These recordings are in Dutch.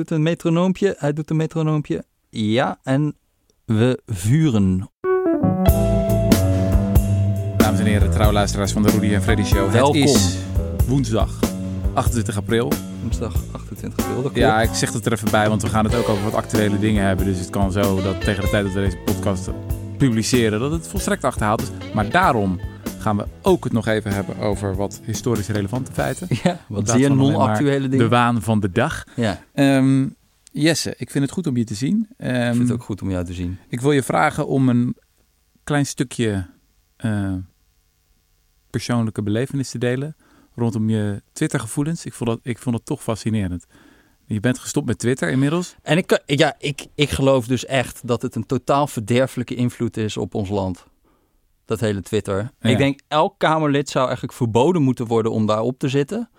doet een metronoompje, hij doet een metronoompje. Ja, en we vuren. Dames en heren, trouwluisteraars van de Rudy en Freddy Show. Welkom. Het is woensdag 28 april. Woensdag 28 april, dat. Ja, ik zeg het er even bij, want we gaan het ook over wat actuele dingen hebben. Dus het kan zo dat tegen de tijd dat we deze podcast publiceren, dat het volstrekt achterhaald is. Maar daarom gaan we ook het nog even hebben over wat historisch relevante feiten. Ja, wat zeer non-actuele dingen. De waan van de dag. Ja, Ehm, Jesse, ik vind het goed om je te zien. Ehm, ik vind het ook goed om jou te zien. Ik wil je vragen om een klein stukje eh, persoonlijke belevenis te delen rondom je Twitter-gevoelens. Ik vond, dat, ik vond het toch fascinerend. Je bent gestopt met Twitter inmiddels. En ik, ja, ik, ik geloof dus echt dat het een totaal verderfelijke invloed is op ons land. Dat hele Twitter. Ja. Ik denk elk Kamerlid zou eigenlijk verboden moeten worden om daarop te zitten.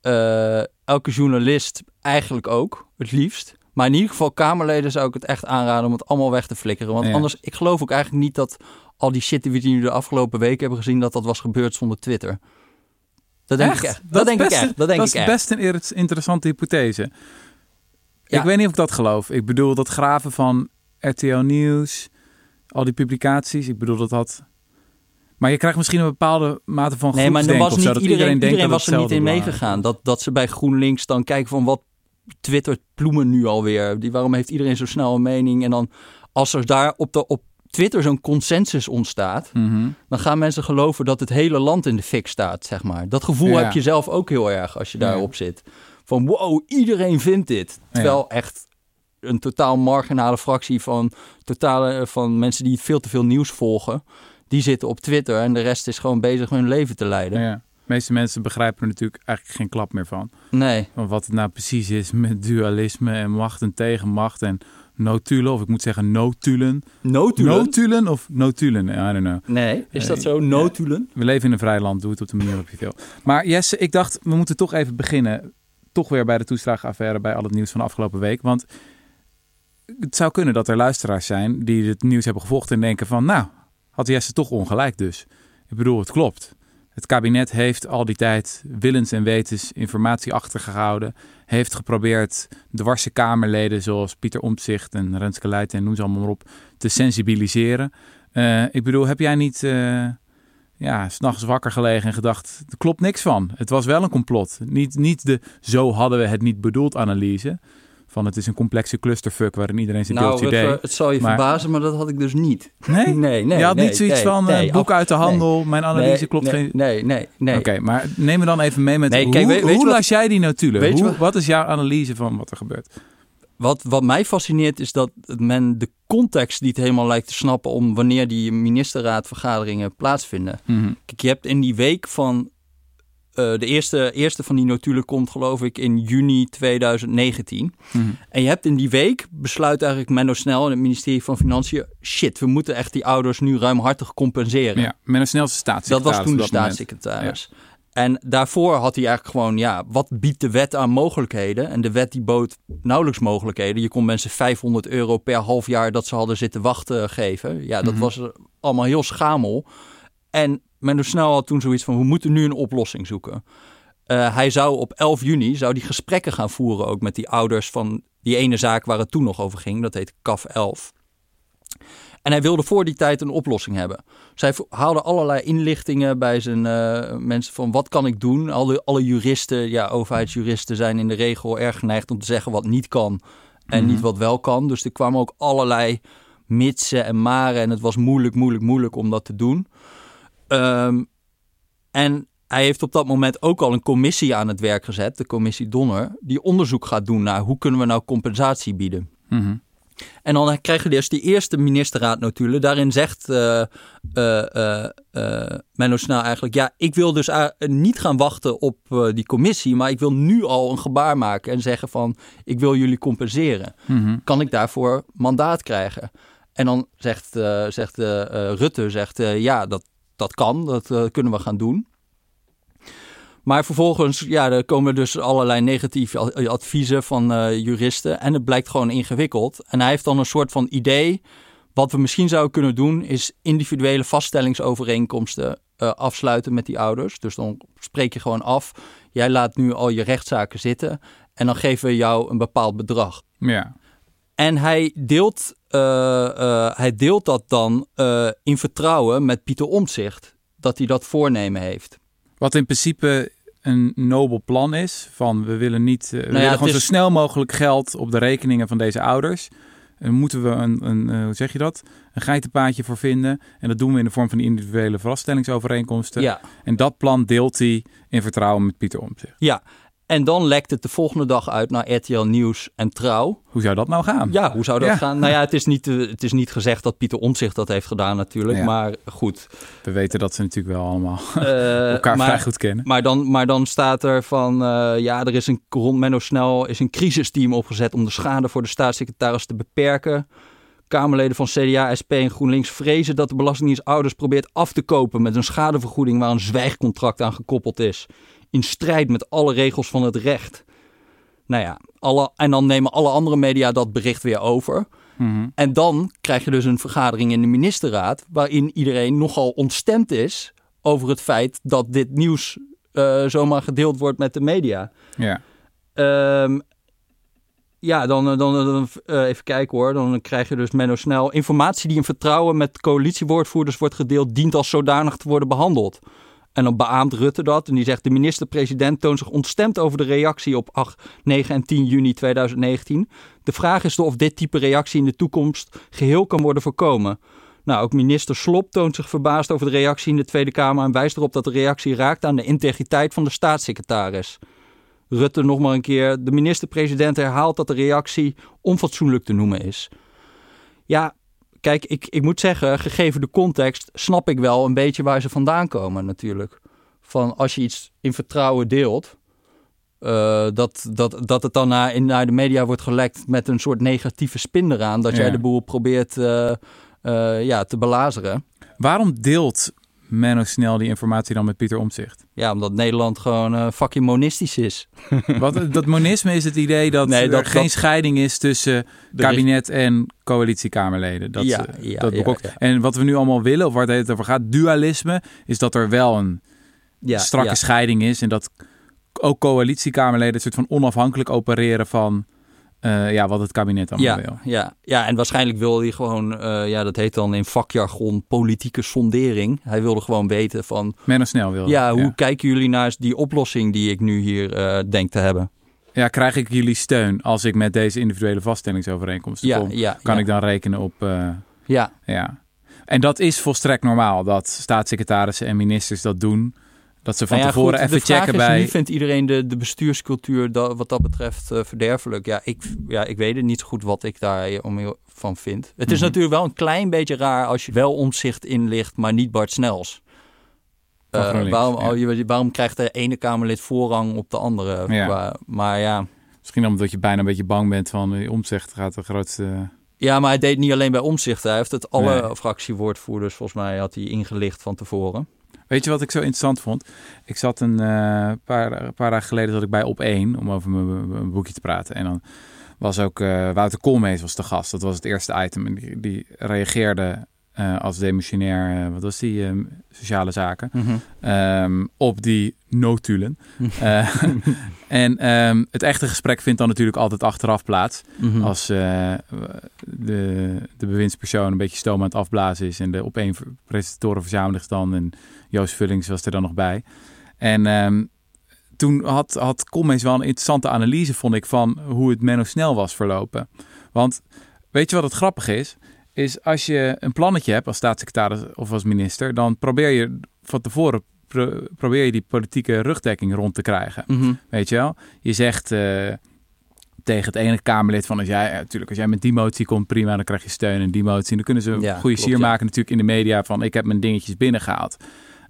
Eh, elke journalist eigenlijk ook, het liefst. Maar in ieder geval Kamerleden zou ik het echt aanraden om het allemaal weg te flikkeren. Want Ja. anders, ik geloof ook eigenlijk niet dat al die shit die we nu de afgelopen weken hebben gezien, dat dat was gebeurd zonder Twitter. Dat denk ik echt. Dat, is denk ik echt. Dat denk dat ik is echt. best een interessante hypothese. Ja. Ik weet niet of ik dat geloof. Ik bedoel, dat graven van RTL Nieuws, al die publicaties. Ik bedoel, dat had... Maar je krijgt misschien een bepaalde mate van Nee, maar was niet zo, iedereen, iedereen, dat was er niet in meegegaan. Dat, dat ze bij GroenLinks dan kijken van wat twittert Ploemen nu alweer? Die, waarom heeft iedereen zo snel een mening? En dan als er daar op, de, op Twitter zo'n consensus ontstaat, Mhm. dan gaan mensen geloven dat het hele land in de fik staat, zeg maar. Dat gevoel Ja. heb je zelf ook heel erg als je Ja. daarop zit. Van wow, iedereen vindt dit. Terwijl echt een totaal marginale fractie van, totale, van mensen die veel te veel nieuws volgen, die zitten op Twitter en de rest is gewoon bezig hun leven te leiden. Ja. De meeste mensen begrijpen er natuurlijk eigenlijk geen klap meer van. Nee. Van wat het nou precies is met dualisme en macht en tegenmacht en notulen. Of ik moet zeggen notulen. Notulen? Notulen of notulen? I don't know. Nee, is dat Eh, zo? Notulen? We leven in een vrij land, doe het op de manier waarop je wil. Maar Jesse, ik dacht, we moeten toch even beginnen. Toch weer bij de toeslagenaffaire, bij al het nieuws van de afgelopen week. Want het zou kunnen dat er luisteraars zijn die het nieuws hebben gevolgd en denken van... Nou, had Jesse toch ongelijk dus. Ik bedoel, het klopt. Het kabinet heeft al die tijd willens en wetens informatie achtergehouden. Heeft geprobeerd dwarse Kamerleden zoals Pieter Omtzigt en Renske Leijten en noem ze allemaal maar op... te sensibiliseren. Eh, ik bedoel, heb jij niet... eh, ja, s'nachts wakker gelegen en gedacht, er klopt niks van. Het was wel een complot. Niet, niet de zo hadden we het niet bedoeld analyse. Van het is een complexe clusterfuck waarin iedereen zijn Nou, deeltje het, deed. het zal je Maar- verbazen, maar dat had ik dus niet. Nee? Nee, nee. je had nee, niet zoiets nee, van nee, eh, boek af- uit de handel, mijn analyse nee, klopt nee, geen... Nee, nee, nee. Oké, maar neem me dan even mee met Nee, hoe, kijk, weet- weet hoe wat- las jij die notulen? weet je Hoe, wat- wat is jouw analyse van wat er gebeurt? Wat, wat mij fascineert is dat men de context niet helemaal lijkt te snappen om wanneer die ministerraadvergaderingen plaatsvinden. Mhm. Kijk, je hebt in die week van. Eh, de eerste, eerste van die notulen komt, geloof ik, in juni 2019. Mhm. En je hebt in die week besluit eigenlijk Menno Snel en het ministerie van Financiën... shit, we moeten echt die ouders nu ruimhartig compenseren. Ja, een snelste Dat staatssecretaris. was toen de dat staatssecretaris. En daarvoor had hij eigenlijk gewoon, ja, wat biedt de wet aan mogelijkheden? En de wet die bood nauwelijks mogelijkheden. Je kon mensen 500 euro per half jaar dat ze hadden zitten wachten geven. Ja, dat Mhm. was allemaal heel schamel. En Menno Snel had toen zoiets van, we moeten nu een oplossing zoeken. Eh, hij zou op 11 juni zou die gesprekken gaan voeren ook met die ouders van die ene zaak waar het toen nog over ging. Dat heet CAF 11. En hij wilde voor die tijd een oplossing hebben. Zij haalde allerlei inlichtingen bij zijn eh, mensen van wat kan ik doen. Alle, alle juristen, ja, overheidsjuristen zijn in de regel erg geneigd om te zeggen wat niet kan en Mhm. niet wat wel kan. Dus er kwamen ook allerlei mitsen en maren en het was moeilijk, moeilijk, moeilijk om dat te doen. Ehm, en hij heeft op dat moment ook al een commissie aan het werk gezet, de commissie Donner, die onderzoek gaat doen naar hoe kunnen we nou compensatie bieden. Mhm. En dan krijg je dus die eerste ministerraadnotulen. Daarin zegt eh, Menno Snel eigenlijk... ja, ik wil dus niet gaan wachten op die commissie... maar ik wil nu al een gebaar maken en zeggen van... ik wil jullie compenseren. Mhm. Kan ik daarvoor mandaat krijgen? En dan zegt, zegt Rutte, zegt, ja, dat, dat kan, dat eh, kunnen we gaan doen. Maar vervolgens, ja, er komen dus allerlei negatieve a- adviezen van eh, juristen. En het blijkt gewoon ingewikkeld. En hij heeft dan een soort van idee. Wat we misschien zouden kunnen doen, is individuele vaststellingsovereenkomsten eh, afsluiten met die ouders. Dus dan spreek je gewoon af. Jij laat nu al je rechtszaken zitten. En dan geven we jou een bepaald bedrag. Ja. En hij deelt, eh, eh, hij deelt dat dan eh, in vertrouwen met Pieter Omtzigt. Dat hij dat voornemen heeft. Wat in principe een nobel plan is. Van we willen niet. eh, we Nou ja, willen gewoon is- zo snel mogelijk geld op de rekeningen van deze ouders. En moeten we een, een eh, hoe zeg je dat? Een geitenpaadje voor vinden. En dat doen we in de vorm van individuele vaststellingsovereenkomsten. Ja, En dat plan deelt hij in vertrouwen met Pieter Omtzigt. ja. En dan lekt het de volgende dag uit naar RTL Nieuws en Trouw. Hoe zou dat nou gaan? Ja, hoe zou dat Ja. gaan? Nou ja, het is, niet, eh, het is niet gezegd dat Pieter Omtzigt dat heeft gedaan natuurlijk. Ja. Maar goed. We weten dat ze natuurlijk wel allemaal Eh, elkaar maar, vrij goed kennen. Maar dan, maar dan staat er van, eh, ja, er is een rond Menno Snel is een crisisteam opgezet om de schade voor de staatssecretaris te beperken. Kamerleden van CDA, SP en GroenLinks vrezen dat de Belastingdienst ouders probeert af te kopen met een schadevergoeding waar een zwijgcontract aan gekoppeld is. In strijd met alle regels van het recht. Nou ja, alle, en dan nemen alle andere media dat bericht weer over. Mhm. En dan krijg je dus een vergadering in de ministerraad waarin iedereen nogal ontstemd is over het feit dat dit nieuws eh, zomaar gedeeld wordt met de media. Ja. Ehm, ja, dan, dan, dan eh, even kijken hoor. Dan krijg je dus Menno Snel. Informatie die in vertrouwen met coalitiewoordvoerders wordt gedeeld, dient als zodanig te worden behandeld. En dan beaamt Rutte dat en die zegt: De minister-president toont zich ontstemd over de reactie op 8, 9 en 10 juni 2019. De vraag is of dit type reactie in de toekomst geheel kan worden voorkomen. Nou, ook minister Slop toont zich verbaasd over de reactie in de Tweede Kamer en wijst erop dat de reactie raakt aan de integriteit van de staatssecretaris. Rutte nog maar een keer. De minister-president herhaalt dat de reactie onfatsoenlijk te noemen is. Ja, kijk, ik, ik moet zeggen, gegeven de context, snap ik wel een beetje waar ze vandaan komen natuurlijk. Van als je iets in vertrouwen deelt, eh, dat, dat, dat het dan naar, in, naar de media wordt gelekt met een soort negatieve spin eraan. Dat jij de boel probeert eh, eh, ja, te belazeren. Waarom deelt Menno Snel die informatie dan met Pieter Omtzigt? Ja, omdat Nederland gewoon eh fucking monistisch is. Wat, dat monisme is het idee dat Nee, er dat- geen dat- scheiding is tussen kabinet en coalitiekamerleden. Dat, Ja, eh, ja, dat ja. En wat we nu allemaal willen, of waar het over gaat, dualisme, is dat er wel een strakke scheiding is. En dat ook coalitiekamerleden een soort van onafhankelijk opereren van eh, ja, wat het kabinet allemaal Ja, wil. ja, ja, en waarschijnlijk wilde hij gewoon, eh, ja, dat heet dan in vakjargon politieke sondering. Hij wilde gewoon weten van, Menno Snel wil. ja, hoe kijken jullie naar die oplossing die ik nu hier eh, denk te hebben? Ja, krijg ik jullie steun als ik met deze individuele vaststellingsovereenkomsten Ja, kom? ja, Kan ik dan rekenen op... Ja, Ja. En dat is volstrekt normaal dat staatssecretarissen en ministers dat doen. Dat ze van Nou ja, tevoren goed, even checken is, bij. Nu vindt iedereen de, de bestuurscultuur dat, wat dat betreft eh, verderfelijk. Ja ik, ja, ik weet het niet zo goed wat ik daar om heel- van vind. Het is Mhm. natuurlijk wel een klein beetje raar als je wel omzicht inlicht, maar niet Bart Snels. Eh, waarom, ja. oh, waarom krijgt de ene Kamerlid voorrang op de andere? Ja. Maar ja. Misschien omdat je bijna een beetje bang bent van die omzicht gaat de grootste. ja, maar hij deed niet alleen bij omzicht. Hij heeft het alle Nee. fractiewoordvoerders, volgens mij had hij ingelicht van tevoren. Weet je wat ik zo interessant vond? Ik zat een eh, paar, een paar dagen geleden zat ik bij op 1 om over mijn, mijn boekje te praten. En dan was ook eh, Wouter Koolmees was de gast. Dat was het eerste item. En die, die reageerde eh, als demissionair, wat was die, eh, sociale zaken. Ehm, op die notulen. Eh, en ehm, het echte gesprek vindt dan natuurlijk altijd achteraf plaats. Mhm. Als de, de bewindspersoon een beetje stoom aan het afblazen is. En de opeen presentatoren verzamelen zich dan. En Joost Vullings was er dan nog bij. En ehm, toen had, had Commees wel een interessante analyse, vond ik, van hoe het Menno Snel was verlopen. Want weet je wat het grappig is? Is als je een plannetje hebt als staatssecretaris of als minister, dan probeer je van tevoren pro- probeer je die politieke rugdekking rond te krijgen. Mhm. Weet je wel? Je zegt eh, tegen het ene Kamerlid van als jij, natuurlijk, als jij met die motie komt, prima, dan krijg je steun en die motie. En dan kunnen ze een Ja, goede klopt, sier ja. maken natuurlijk in de media van ik heb mijn dingetjes binnengehaald.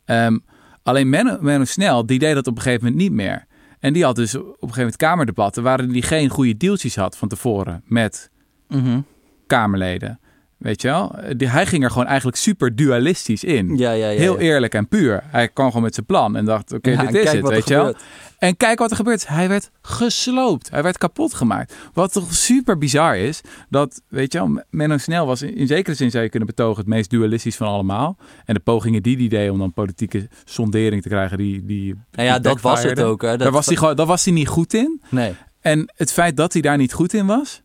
Ehm, alleen Menno, Menno Snel, die deed dat op een gegeven moment niet meer. En die had dus op een gegeven moment kamerdebatten waarin hij geen goede deeltjes had van tevoren met Mhm. Kamerleden. Weet je wel? Die, hij ging er gewoon eigenlijk super dualistisch in. Ja, ja, ja. Heel eerlijk en puur. Hij kwam gewoon met zijn plan en dacht, oké, dit is het, weet je wel. En kijk wat er gebeurt. Hij werd gesloopt. Hij werd kapot gemaakt. Wat toch super bizar is, dat, weet je wel, Menno Snel was in, in zekere zin zou je kunnen betogen het meest dualistisch van allemaal. En de pogingen die die deed om dan politieke sondering te krijgen, die, die Nou ja, die dat was het ook. Hè. Dat Daar was, hij gewoon, was hij niet goed in. Nee. En het feit dat hij daar niet goed in was,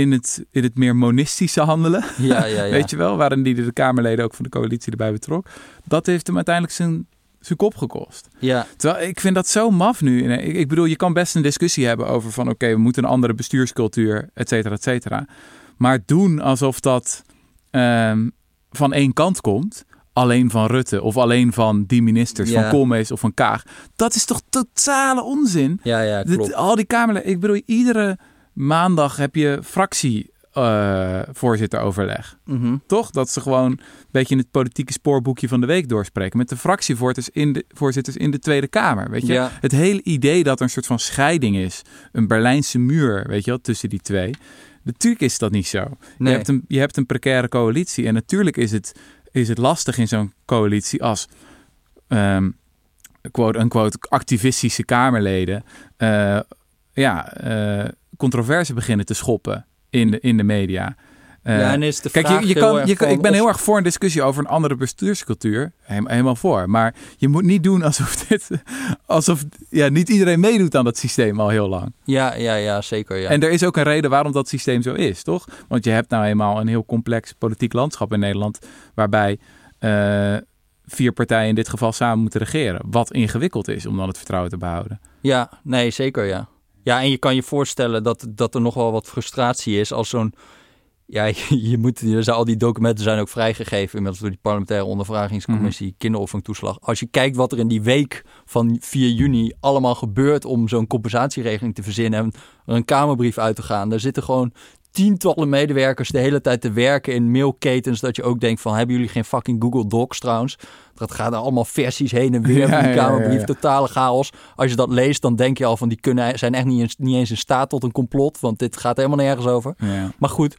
in het, in het meer monistische handelen, Ja, ja, ja. weet je wel, waarin die de Kamerleden ook van de coalitie erbij betrok, dat heeft hem uiteindelijk zijn, zijn kop gekost. Ja, Terwijl ik vind dat zo maf nu. Ik, ik bedoel, je kan best een discussie hebben over van oké, we moeten een andere bestuurscultuur, et cetera, et cetera. Maar doen alsof dat ehm, van één kant komt, alleen van Rutte of alleen van die ministers, Ja. van Koolmees of van Kaag, dat is toch totale onzin? ja, ja, klopt. al die Kamerleden, ik bedoel, iedere maandag heb je fractievoorzitter-overleg. Mhm. Toch? Dat ze gewoon een beetje in het politieke spoorboekje van de week doorspreken. Met de fractievoorzitters in de, voorzitters in de Tweede Kamer. Weet je? Ja. Het hele idee dat er een soort van scheiding is. Een Berlijnse muur, weet je wel, tussen die twee. Natuurlijk is dat niet zo. Nee. Je, hebt een, je hebt een precaire coalitie. En natuurlijk is het, is het lastig in zo'n coalitie als... ehm quote, unquote, activistische Kamerleden... eh, ja, eh, controverse beginnen te schoppen in de, in de media. Eh, ja, en is de Kijk, vraag je, je kan, je, kan- ik ben heel erg voor een discussie over een andere bestuurscultuur. Helemaal voor. Maar je moet niet doen alsof dit. alsof ja, niet iedereen meedoet aan dat systeem al heel lang. Ja, ja, ja, zeker. Ja. En er is ook een reden waarom dat systeem zo is, toch? Want je hebt nou eenmaal een heel complex politiek landschap in Nederland. waarbij eh, vier partijen in dit geval samen moeten regeren. Wat ingewikkeld is om dan het vertrouwen te behouden. Ja, nee, zeker ja. Ja, en je kan je voorstellen dat, dat er nog wel wat frustratie is als zo'n... Ja, je, je moet, je, al die documenten zijn ook vrijgegeven inmiddels door die parlementaire ondervragingscommissie kinderopvangtoeslag. Als je kijkt wat er in die week van 4 juni allemaal gebeurt om zo'n compensatieregeling te verzinnen en er een kamerbrief uit te gaan. Daar zitten gewoon tientallen medewerkers de hele tijd te werken in mailketens dat je ook denkt van hebben jullie geen fucking Google Docs trouwens? Dat gaat er allemaal versies heen en weer Ja, die ja, kamerbrief, ja. totale chaos. Als je dat leest, dan denk je al van die kunnen, zijn echt niet eens, niet eens in staat tot een complot, want dit gaat helemaal nergens over. Maar goed,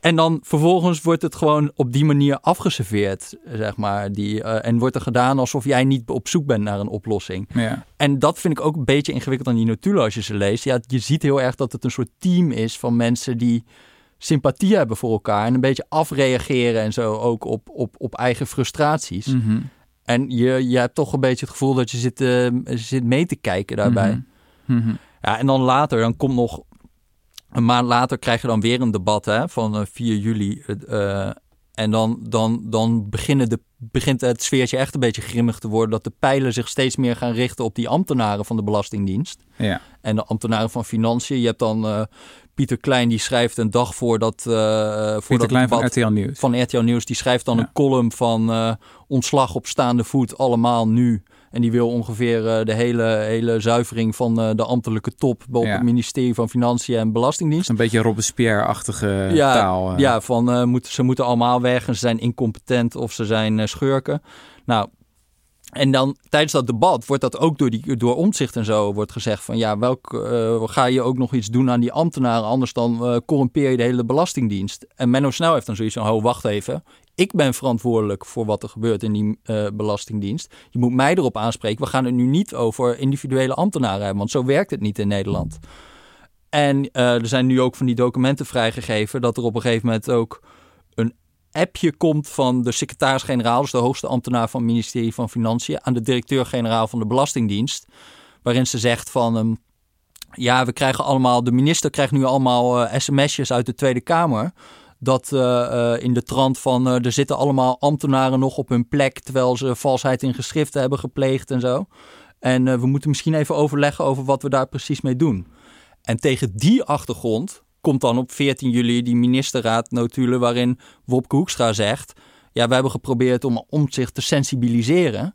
en dan vervolgens wordt het gewoon op die manier afgeserveerd, zeg maar. Die, eh, en wordt er gedaan alsof jij niet op zoek bent naar een oplossing. Ja. En dat vind ik ook een beetje ingewikkeld aan die notulen als je ze leest. Ja, je ziet heel erg dat het een soort team is van mensen die sympathie hebben voor elkaar. En een beetje afreageren en zo ook op, op, op eigen frustraties. Mhm. En je, je hebt toch een beetje het gevoel dat je zit, eh, zit mee te kijken daarbij. Mhm. Mhm. Ja, en dan later, dan komt nog een maand later krijg je dan weer een debat hè, van eh, 4 juli. eh, en dan, dan, dan beginnen de, begint het sfeertje echt een beetje grimmig te worden. Dat de pijlen zich steeds meer gaan richten op die ambtenaren van de Belastingdienst. Ja. En de ambtenaren van Financiën. Je hebt dan eh, Pieter Klein, die schrijft een dag voordat... eh voor Pieter dat Klein van RTL Nieuws. van RTL Nieuws. Die schrijft dan Ja. een column van eh, ontslag op staande voet, allemaal nu. En die wil ongeveer eh, de hele, hele zuivering van eh, de ambtelijke top... op Ja. het ministerie van Financiën en Belastingdienst. Een beetje Robespierre-achtige Ja, taal. eh. Ja, van moeten, ze moeten allemaal weg en ze zijn incompetent of ze zijn schurken. Nou, en dan tijdens dat debat wordt dat ook door, die, door omzicht en zo wordt gezegd van ja, welk, ga je ook nog iets doen aan die ambtenaren, anders dan eh, corrumpeer je de hele belastingdienst. En Menno Snel heeft dan zoiets van, ho, wacht even. Ik ben verantwoordelijk voor wat er gebeurt in die eh, belastingdienst. Je moet mij erop aanspreken. We gaan het nu niet over individuele ambtenaren hebben, want zo werkt het niet in Nederland. En eh, er zijn nu ook van die documenten vrijgegeven dat er op een gegeven moment ook een appje komt van de secretaris-generaal, dus de hoogste ambtenaar van het ministerie van Financiën, aan de directeur-generaal van de Belastingdienst, waarin ze zegt van, ehm, ja, we krijgen allemaal, de minister krijgt nu allemaal eh, sms'jes uit de Tweede Kamer, dat eh, eh, in de trant van, eh, er zitten allemaal ambtenaren nog op hun plek, terwijl ze valsheid in geschriften hebben gepleegd en zo. En we moeten misschien even overleggen over wat we daar precies mee doen. En tegen die achtergrond komt dan op 14 juli die ministerraad notulen waarin Wopke Hoekstra zegt... ja, we hebben geprobeerd om omzicht te sensibiliseren...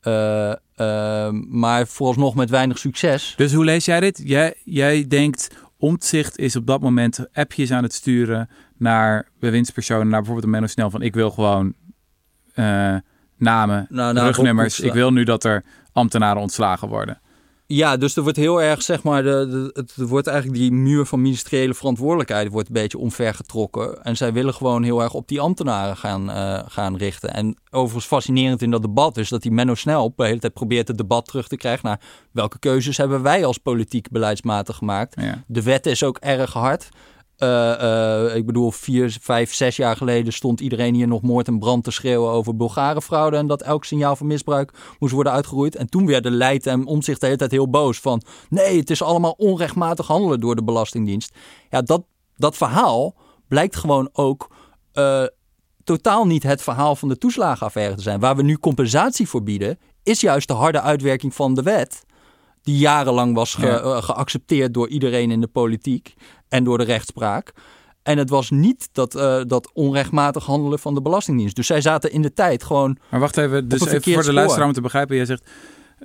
eh, eh, maar vooralsnog met weinig succes. Dus hoe lees jij dit? Jij, jij denkt, Omtzigt is op dat moment appjes aan het sturen naar bewindspersonen, naar bijvoorbeeld een Menno Snel van ik wil gewoon eh, namen, Nou, nou, rugnummers. Ik wil nu dat er ambtenaren ontslagen worden. Ja, dus er wordt heel erg, zeg maar, de, de, het wordt eigenlijk die muur van ministeriële verantwoordelijkheid wordt een beetje omvergetrokken. En zij willen gewoon heel erg op die ambtenaren gaan, eh, gaan richten. En overigens fascinerend in dat debat is dat die Menno Snel de hele tijd probeert het debat terug te krijgen naar welke keuzes hebben wij als politiek beleidsmatig gemaakt. Ja. De wet is ook erg hard. Uh, uh, ik bedoel, vier, vijf, zes jaar geleden stond iedereen hier nog moord en brand te schreeuwen over Bulgarenfraude. En dat elk signaal van misbruik moest worden uitgeroeid. En toen werden Leid en Omzicht de hele tijd heel boos van... nee, het is allemaal onrechtmatig handelen door de Belastingdienst. Ja, dat, dat verhaal blijkt gewoon ook uh, totaal niet het verhaal van de toeslagenaffaire te zijn. Waar we nu compensatie voor bieden, is juist de harde uitwerking van de wet die jarenlang was ge, ja. geaccepteerd door iedereen in de politiek en door de rechtspraak. En het was niet dat, uh, dat onrechtmatig handelen van de Belastingdienst. Dus zij zaten in de tijd gewoon. Maar wacht even, dus even voor de luisteraar om te begrijpen. Jij zegt.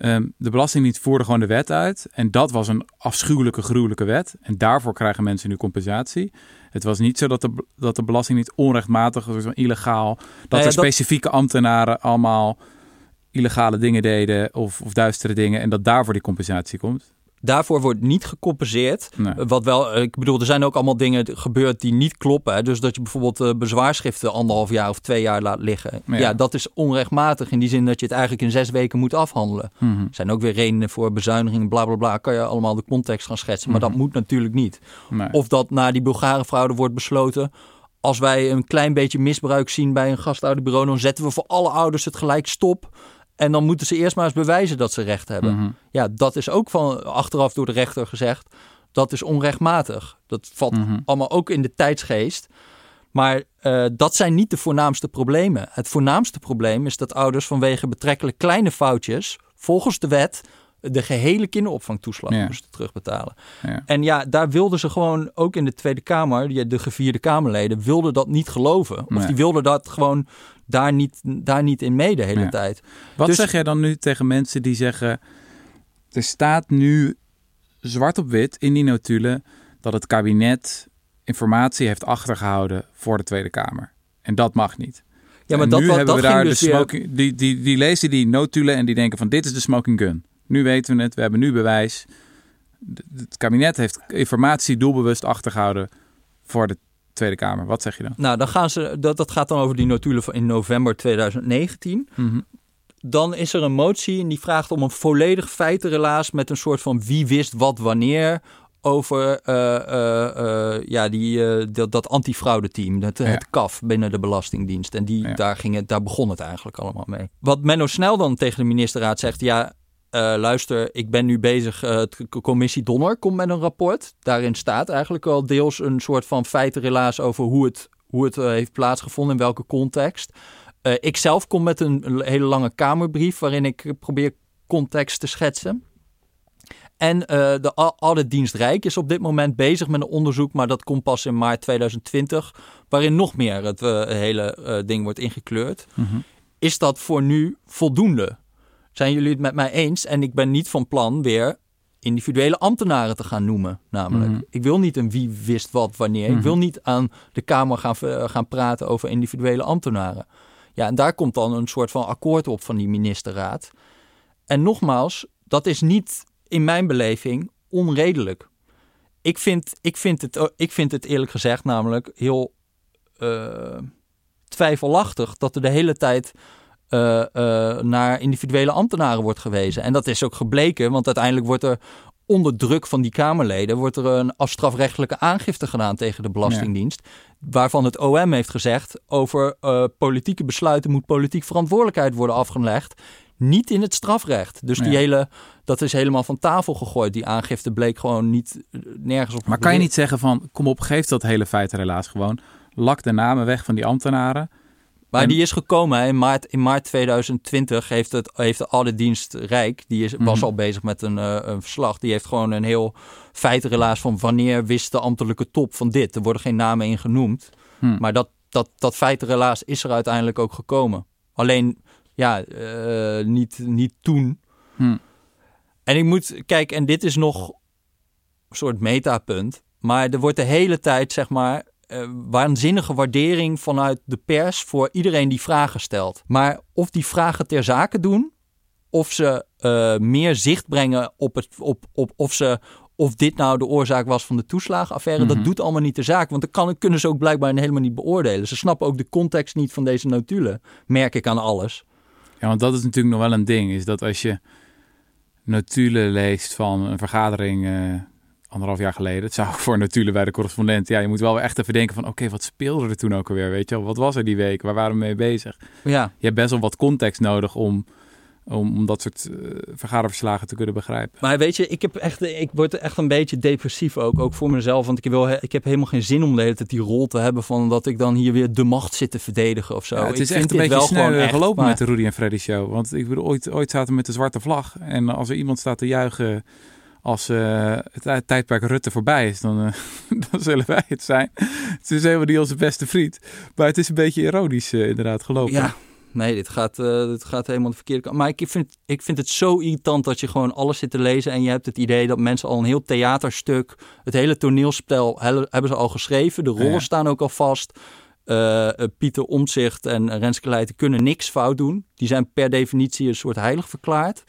Um, de Belastingdienst voerde gewoon de wet uit. En dat was een afschuwelijke, gruwelijke wet. En daarvoor krijgen mensen nu compensatie. Het was niet zo dat de, dat de Belastingdienst onrechtmatig of illegaal. Dat nou er specifieke dat... ambtenaren allemaal illegale dingen deden of, of duistere dingen. En dat daarvoor die compensatie komt. Daarvoor wordt niet gecompenseerd. Nee. Wat wel, ik bedoel, er zijn ook allemaal dingen gebeurd die niet kloppen. Hè? Dus dat je bijvoorbeeld uh, bezwaarschriften anderhalf jaar of twee jaar laat liggen. Ja. ja. dat is onrechtmatig in die zin dat je het eigenlijk in zes weken moet afhandelen. Mm -hmm. Er zijn ook weer redenen voor bezuinigingen, bla bla bla. Kan je allemaal de context gaan schetsen. Maar mm -hmm. dat moet natuurlijk niet. Nee. Of dat na die Bulgarenfraude wordt besloten als wij een klein beetje misbruik zien bij een gastouderbureau, dan zetten we voor alle ouders het gelijk stop. En dan moeten ze eerst maar eens bewijzen dat ze recht hebben. Mm -hmm. Ja, dat is ook van achteraf door de rechter gezegd. Dat is onrechtmatig. Dat valt mm -hmm. allemaal ook in de tijdsgeest. Maar uh, dat zijn niet de voornaamste problemen. Het voornaamste probleem is dat ouders vanwege betrekkelijk kleine foutjes, volgens de wet, de gehele kinderopvangtoeslag ja. moesten terugbetalen. Ja. En ja, daar wilden ze gewoon, ook in de Tweede Kamer, de gevierde Kamerleden, wilden dat niet geloven. Of nee. die wilden dat gewoon daar niet, daar niet in mee de hele ja. tijd. Wat dus, zeg jij dan nu tegen mensen die zeggen, er staat nu zwart op wit in die notulen dat het kabinet informatie heeft achtergehouden voor de Tweede Kamer. En dat mag niet. Ja, maar en dat, nu dat, hebben dat we daar dus de smoking, weer... die, die, die lezen die notulen en die denken van dit is de smoking gun. Nu weten we het, we hebben nu bewijs. Het kabinet heeft informatie doelbewust achtergehouden voor de Tweede Kamer. Wat zeg je dan? Nou, dan gaan ze, dat, dat gaat dan over die notulen van in november 2019. Mm -hmm. Dan is er een motie en die vraagt om een volledig feitenrelaas met een soort van wie wist wat wanneer over uh, uh, uh, ja, die, dat, dat antifraudeteam, ja. het KAF binnen de Belastingdienst. En die, ja. daar, ging het, daar begon het eigenlijk allemaal mee. Wat Menno Snel dan tegen de ministerraad zegt, ja, luister, ik ben nu bezig, uh, de commissie Donner komt met een rapport. Daarin staat eigenlijk al deels een soort van feitenrelaas over hoe het, hoe het uh, heeft plaatsgevonden, in welke context. ik zelf kom met een hele lange kamerbrief waarin ik probeer context te schetsen. En de Auditdienst Rijk is op dit moment bezig met een onderzoek, maar dat komt pas in maart 2020, waarin nog meer het hele ding wordt ingekleurd. Mm -hmm. Is dat voor nu voldoende? Zijn jullie het met mij eens? En ik ben niet van plan weer individuele ambtenaren te gaan noemen. Namelijk, mm -hmm. ik wil niet een wie wist wat wanneer. Mm -hmm. Ik wil niet aan de Kamer gaan, gaan praten over individuele ambtenaren. Ja, en daar komt dan een soort van akkoord op van die ministerraad. En nogmaals, dat is niet in mijn beleving onredelijk. Ik vind, ik vind, het, ik vind het eerlijk gezegd namelijk heel uh, twijfelachtig dat er de hele tijd uh, uh, naar individuele ambtenaren wordt gewezen. En dat is ook gebleken, want uiteindelijk wordt er onder druk van die Kamerleden wordt er een afstrafrechtelijke aangifte gedaan tegen de Belastingdienst. Ja. Waarvan het OM heeft gezegd over uh, politieke besluiten moet politiek verantwoordelijkheid worden afgelegd. Niet in het strafrecht. Dus die hele, dat is helemaal van tafel gegooid. Die aangifte bleek gewoon niet nergens op. Maar kan je niet zeggen van, kom op, geef dat hele feit helaas gewoon. Lak de namen weg van die ambtenaren. Maar en... die is gekomen hè. in maart, in maart 2020 heeft, het, heeft de Auditdienst Rijk, die is, was mm -hmm. al bezig met een, uh, een, verslag, die heeft gewoon een heel feitenrelaas van wanneer wist de ambtelijke top van dit. Er worden geen namen in genoemd, mm. maar dat, dat, dat feitenrelaas is er uiteindelijk ook gekomen. Alleen, ja, uh, niet, niet toen. Mm. En ik moet, kijk, en dit is nog een soort metapunt, maar er wordt de hele tijd, zeg maar, uh, waanzinnige waardering vanuit de pers voor iedereen die vragen stelt. Maar of die vragen ter zake doen, of ze uh, meer zicht brengen op, het, op, op of ze of dit nou de oorzaak was van de toeslagenaffaire, mm -hmm. dat doet allemaal niet de zaak. Want dat kan, kunnen ze ook blijkbaar helemaal niet beoordelen. Ze snappen ook de context niet van deze notulen, merk ik aan alles. Ja, want dat is natuurlijk nog wel een ding, is dat als je notulen leest van een vergadering... Uh anderhalf jaar geleden. Het zou voor natuurlijk bij de correspondent. Ja, je moet wel echt even denken van... oké, wat speelde er toen ook alweer, weet je wel? Wat was er die week? Waar waren we mee bezig? Ja, Je hebt best wel wat context nodig om, om, om dat soort eh, vergaderverslagen te kunnen begrijpen. maar weet je, ik, heb echt, ik word echt een beetje depressief ook, ook voor mezelf. Want ik, wil, ik heb helemaal geen zin om de hele tijd die rol te hebben van dat ik dan hier weer de macht zit te verdedigen of zo. Ja, het is echt een beetje wel gewoon snel echt, gelopen maar- met de Rudy en Freddy show. Want ik bedoel, ooit, ooit zaten we met de zwarte vlag. En als er iemand staat te juichen als eh, het tij- tijdperk Rutte voorbij is, dan, eh, dan zullen wij het zijn. Het is helemaal niet onze beste vriend. Maar het is een beetje ironisch eh, inderdaad gelopen. Ja, nee, dit gaat, dit gaat helemaal de verkeerde kant. Maar ik vind, ik vind het zo irritant dat je gewoon alles zit te lezen en je hebt het idee dat mensen al een heel theaterstuk, het hele toneelspel he- hebben ze al geschreven. De rollen Ja. staan ook al vast. Pieter Omtzigt en Renske Leijten kunnen niks fout doen. Die zijn per definitie een soort heilig verklaard.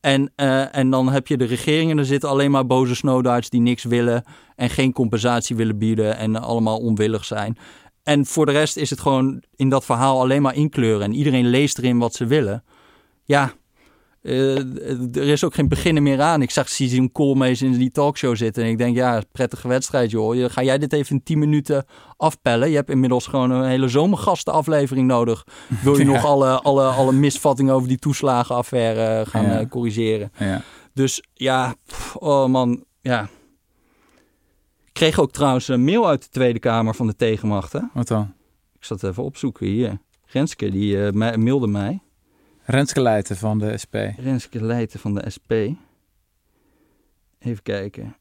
En, eh, en dan heb je de regeringen, er zitten alleen maar boze snowdarts die niks willen en geen compensatie willen bieden en allemaal onwillig zijn. En voor de rest is het gewoon in dat verhaal alleen maar inkleuren. En iedereen leest erin wat ze willen. Ja, eh, er is ook geen beginnen meer aan. Ik zag Cizim Koolmees in die talkshow zitten. En ik denk, ja, prettige wedstrijd joh. Ga jij dit even in 10 minuten afpellen? Je hebt inmiddels gewoon een hele zomergastenaflevering nodig. Wil je Ja. nog alle, alle, alle misvattingen over die toeslagenaffaire gaan Ja. eh, corrigeren? Ja. Dus ja, oh man, ja. Ik kreeg ook trouwens een mail uit de Tweede Kamer van de tegenmacht. Hè? Wat dan? Ik zat even opzoeken hier. Renske, die eh, mij- mailde mij. Renske Leijten van de SP. Renske Leijten van de SP. Even kijken.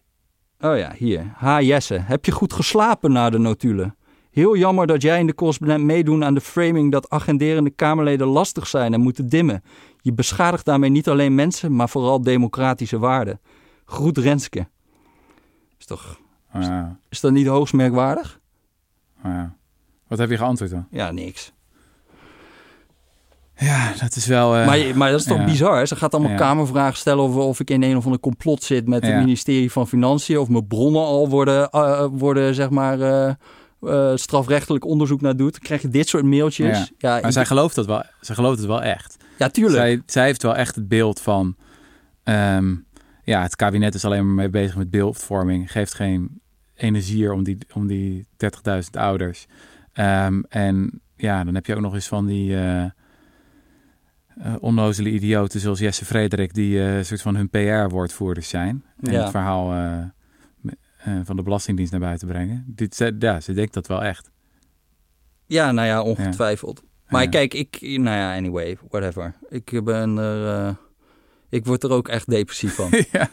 Oh ja, hier. Ha Jesse, heb je goed geslapen na de notulen? Heel jammer dat jij en de correspondent meedoen aan de framing dat agenderende Kamerleden lastig zijn en moeten dimmen. Je beschadigt daarmee niet alleen mensen, maar vooral democratische waarden. Groet Renske. Is, toch, ja. is dat niet hoogst merkwaardig? Ja. Wat heb je geantwoord dan? Ja, niks. Ja, dat is wel... eh, maar, maar dat is toch ja. bizar? Hè? Ze gaat allemaal Ja. kamervragen stellen of, of ik in een of ander complot zit met het ministerie van Financiën. Of mijn bronnen al worden, eh, worden zeg maar, eh, strafrechtelijk onderzoek naar doet. Dan krijg je dit soort mailtjes. Ja. Maar zij gelooft dat wel. Zij gelooft het wel echt. ja tuurlijk. Zij, zij heeft wel echt het beeld van... ehm, ja, het kabinet is alleen maar mee bezig met beeldvorming. Geeft geen energie om die, om die 30.000 ouders. Ehm, en ja, dan heb je ook nog eens van die... eh, onnozele idioten zoals Jesse Frederik... die eh, een soort van hun PR-woordvoerders zijn. En Ja. het verhaal eh, van de Belastingdienst naar buiten brengen. Dit, ze- ja, ze denkt dat wel echt. Ja, nou ja, ongetwijfeld. Maar Ja. kijk, ik, nou ja, anyway, whatever. Ik ben er, ik word er ook echt depressief van. ja,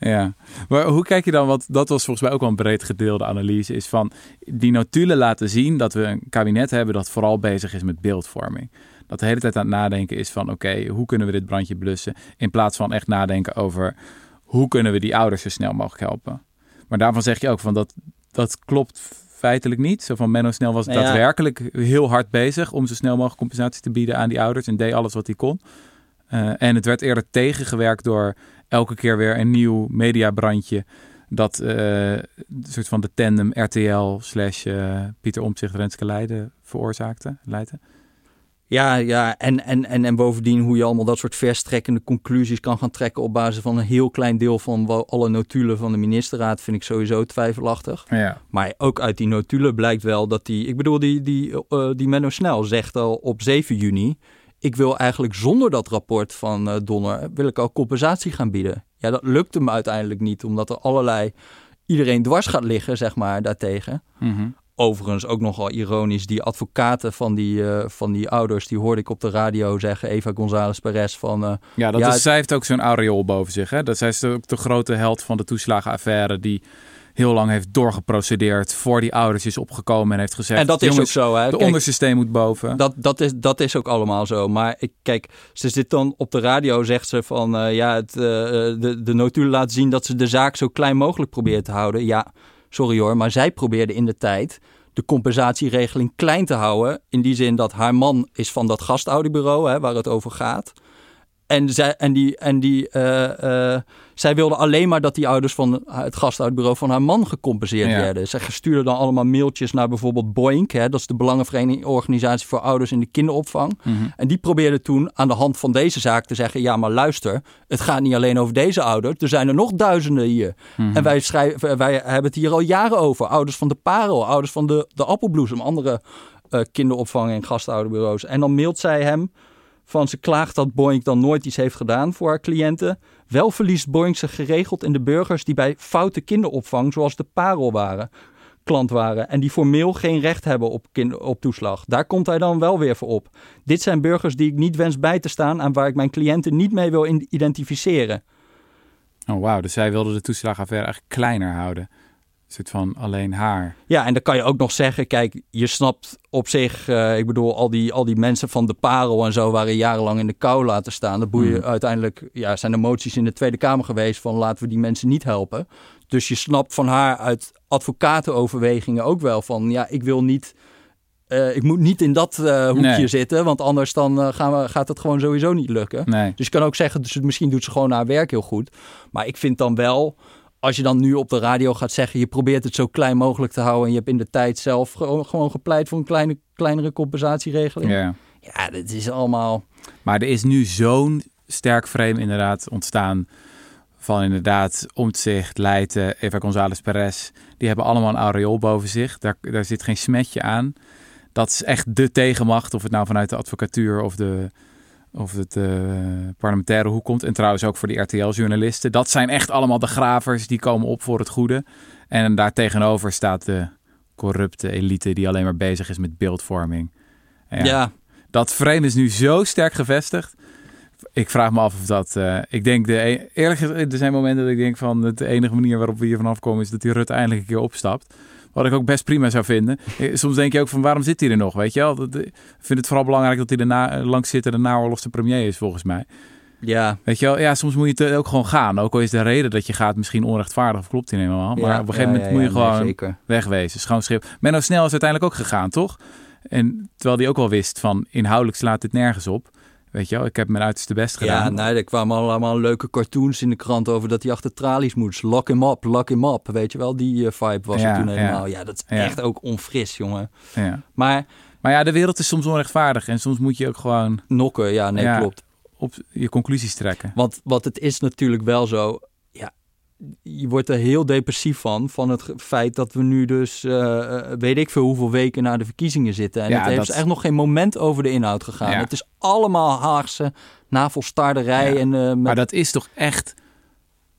ja. Maar hoe kijk je dan, want dat was volgens mij ook wel een breed gedeelde analyse, is van die notulen laten zien dat we een kabinet hebben dat vooral bezig is met beeldvorming. Dat de hele tijd aan het nadenken is van oké, hoe kunnen we dit brandje blussen? In plaats van echt nadenken over hoe kunnen we die ouders zo snel mogelijk helpen. Maar daarvan zeg je ook van dat, dat klopt feitelijk niet. Zo van Menno Snel was Nou ja. daadwerkelijk heel hard bezig om zo snel mogelijk compensatie te bieden aan die ouders en deed alles wat hij kon. Eh, en het werd eerder tegengewerkt door elke keer weer een nieuw mediabrandje. Dat eh, een soort van de tandem RTL slash eh, Pieter Omtzigt Renske Leiden veroorzaakte. Leiden. Ja, ja en, en, en, en bovendien hoe je allemaal dat soort verstrekkende conclusies kan gaan trekken op basis van een heel klein deel van alle notulen van de ministerraad vind ik sowieso twijfelachtig. Ja. Maar ook uit die notulen blijkt wel dat die, ik bedoel die, die, eh, die Menno Snel zegt al op 7 juni, ik wil eigenlijk zonder dat rapport van eh, Donner, wil ik al compensatie gaan bieden. Ja, dat lukt hem uiteindelijk niet, omdat er allerlei, iedereen dwars gaat liggen, zeg maar, daartegen. Mhm. Overigens ook nogal ironisch, die advocaten van die, eh, van die ouders, die hoorde ik op de radio zeggen, Eva González Perez, van eh, Ja, dat Ja, is, het- zij heeft ook zo'n aureool boven zich. Hè? Dat zij is ook de grote held van de toeslagenaffaire die heel lang heeft doorgeprocedeerd, voor die ouders is opgekomen en heeft gezegd... en dat is ook zo. Hè? de Kijk, onderste steen moet boven. dat, dat, is, dat is ook allemaal zo. Maar ik, kijk, ze zit dan op de radio, zegt ze van eh, ja, het, de, de notulen laten zien dat ze de zaak zo klein mogelijk probeert te houden. Ja, sorry hoor, maar zij probeerde in de tijd de compensatieregeling klein te houden. In die zin dat haar man is van dat gastouderbureau, hè, waar het over gaat. En, zij, en, die, en die, eh, eh, zij wilde alleen maar dat die ouders van het gasthuisbureau van haar man gecompenseerd Ja. werden. Zij stuurde dan allemaal mailtjes naar bijvoorbeeld Boink. Hè, dat is de Belangenvereniging voor Ouders in de Kinderopvang. Mhm. En die probeerde toen aan de hand van deze zaak te zeggen: ja, maar luister, het gaat niet alleen over deze ouder. Er zijn er nog duizenden hier. Mhm. En wij, schrijven, wij hebben het hier al jaren over. Ouders van de Parel, ouders van de, de Appelbloesem, andere eh, kinderopvang en gastouderbureaus. En dan mailt zij hem van ze klaagt dat Boeing dan nooit iets heeft gedaan voor haar cliënten. Wel verliest Boeing zich geregeld in de burgers die bij foute kinderopvang, zoals de Parel waren, klant waren. En die formeel geen recht hebben op, kind, toeslag. Daar komt hij dan wel weer voor op. Dit zijn burgers die ik niet wens bij te staan en waar ik mijn cliënten niet mee wil identificeren. Oh, wauw. Dus zij wilde de toeslagaffaire eigenlijk kleiner houden. Soort van alleen haar. Ja, en dan kan je ook nog zeggen, kijk, je snapt op zich, eh, ik bedoel, al die, al die mensen van de parel en zo waren jarenlang in de kou laten staan. Dat boeien Hmm. uiteindelijk, ja, zijn er moties in de Tweede Kamer geweest van laten we die mensen niet helpen. Dus je snapt van haar uit advocatenoverwegingen ook wel van, ja, ik wil niet, eh, ik moet niet in dat eh, hoekje Nee. zitten, want anders dan gaan we, gaat het gewoon sowieso niet lukken. Nee. Dus je kan ook zeggen, dus misschien doet ze gewoon haar werk heel goed. Maar ik vind dan wel, als je dan nu op de radio gaat zeggen, je probeert het zo klein mogelijk te houden en je hebt in de tijd zelf gewoon, gewoon gepleit voor een kleine, kleinere compensatieregeling. Ja. Ja. dit is allemaal. Maar er is nu zo'n sterk frame inderdaad ontstaan van inderdaad Omtzigt, Leijten, Eva González Perez. Die hebben allemaal een aureool boven zich. Daar, daar zit geen smetje aan. Dat is echt de tegenmacht, of het nou vanuit de advocatuur of de of het eh, parlementaire hoek komt. En trouwens ook voor die RTL-journalisten. Dat zijn echt allemaal de gravers die komen op voor het goede. En daar tegenover staat de corrupte elite die alleen maar bezig is met beeldvorming. Ja, dat frame is nu zo sterk gevestigd. Ik vraag me af of dat. eh, ik denk, de, e- eerlijk gezegd, er zijn momenten dat ik denk van de enige manier waarop we hier vanaf komen is dat die Rutte eindelijk een keer opstapt. Wat ik ook best prima zou vinden. Eh, Soms denk je ook van waarom zit hij er nog? Weet je wel? Eh, Ik vind het vooral belangrijk dat hij de na, langzittende naoorlogse premier is, volgens mij. ja, Weet je wel? Ja, soms moet je het ook gewoon gaan. Ook al is de reden dat je gaat misschien onrechtvaardig of klopt niet helemaal. Maar ja, op een gegeven ja, moment ja, moet je gewoon zeker. wegwezen. Schoon schip. Menno Snel is uiteindelijk ook gegaan, toch? En terwijl hij ook wel wist van inhoudelijk slaat dit nergens op. Weet je wel, ik heb mijn uiterste best Ja, gedaan. nee, er kwamen allemaal leuke cartoons in de krant over dat hij achter tralies moest. Lock him up, lock him up. Weet je wel, die eh, vibe was Ja, er toen ja. helemaal. Ja, dat is Ja. echt ook onfris, jongen. Ja. Maar Maar ja, de wereld is soms onrechtvaardig. En soms moet je ook gewoon nokken, ja, nee, Ja. klopt. op je conclusies trekken. Want wat het is natuurlijk wel zo, ja, je wordt er heel depressief van, van het feit dat we nu dus, eh, eh, weet ik veel hoeveel weken na de verkiezingen zitten. En Ja, het heeft dat- echt nog geen moment over de inhoud gegaan. Ja. Het is allemaal Haagse navelstarderij. Ja. En, eh, met, Maar dat is toch echt...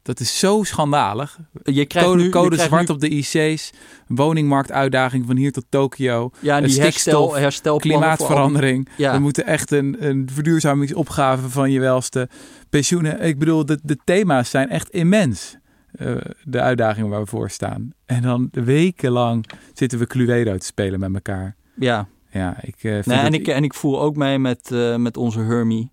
Dat is zo schandalig. je krijgt Code, nu, code zwart nu- op de IC's. Woningmarktuitdaging van hier tot Tokio. ja, die stikstof, herstel, Klimaatverandering. Ja. We moeten echt een, een verduurzamingsopgave van je welste. Pensioenen. Ik bedoel, de, de thema's zijn echt immens. Eh, de uitdagingen waar we voor staan. En dan wekenlang zitten we Cluedo te spelen met elkaar. Ja, Ja, ik eh, nee, en, ik, en ik voel ook mee met, eh, met onze Hermie,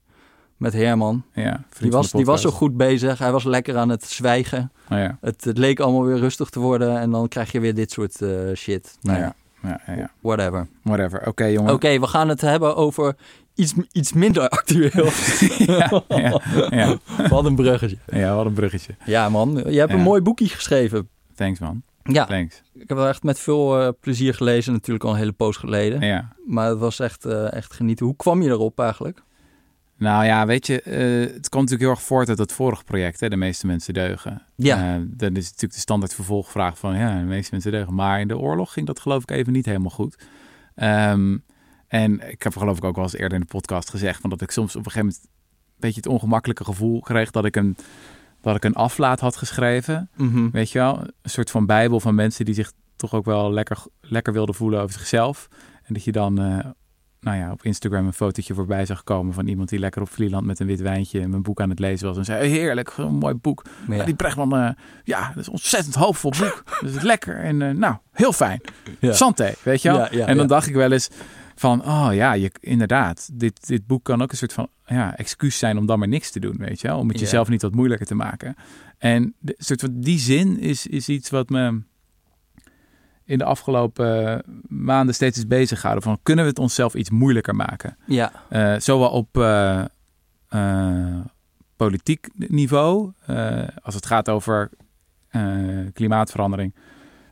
met Herman. Ja, Die was, die was zo goed bezig. Hij was lekker aan het zwijgen. Oh, ja. Het, het leek allemaal weer rustig te worden. En dan krijg je weer dit soort shit. Nou ja, ja. Ja, ja, ja. whatever. Whatever. Oké, jongen. Oké, we gaan het hebben over iets, iets minder actueel. ja, ja, ja. Wat een bruggetje. ja, wat een bruggetje. Ja man, je hebt een mooi boekje geschreven. Thanks, man. Ja, Thanks. ik heb het echt met veel eh, plezier gelezen. Natuurlijk al een hele poos geleden. Ja. Maar het was echt, eh, echt genieten. Hoe kwam je erop eigenlijk? Nou ja, weet je, eh, het kwam natuurlijk heel erg voort uit dat vorige project, hè, De meeste mensen deugen. Ja. Dan is natuurlijk de standaard vervolgvraag van, ja, de meeste mensen deugen. Maar in de oorlog ging dat geloof ik even niet helemaal goed. Ehm, en ik heb geloof ik ook wel eens eerder in de podcast gezegd, van dat ik soms op een gegeven moment een beetje het ongemakkelijke gevoel kreeg dat ik een, dat ik een aflaat had geschreven. Mhm. Weet je wel, een soort van bijbel van mensen die zich toch ook wel lekker, lekker wilden voelen over zichzelf. En dat je dan, eh, nou ja, op Instagram een fotootje voorbij zag komen van iemand die lekker op Vlieland met een wit wijntje mijn boek aan het lezen was. En zei, heerlijk, een mooi boek. Ja. ja. Die Bregman, eh, ja, dat is een ontzettend hoopvol boek. dat is lekker en eh, nou, heel fijn. Ja. Santé, weet je wel. Ja, en dan dacht ik wel eens van, oh ja, je, inderdaad, dit, dit boek kan ook een soort van ja, excuus zijn om dan maar niks te doen, weet je wel. Om het jezelf niet wat moeilijker te maken. En de, soort van die zin is, is iets wat me in de afgelopen eh, maanden steeds is bezig gehouden. Van kunnen we het onszelf iets moeilijker maken? Ja, Eh, zowel op, eh, politiek niveau. Als het gaat over klimaatverandering.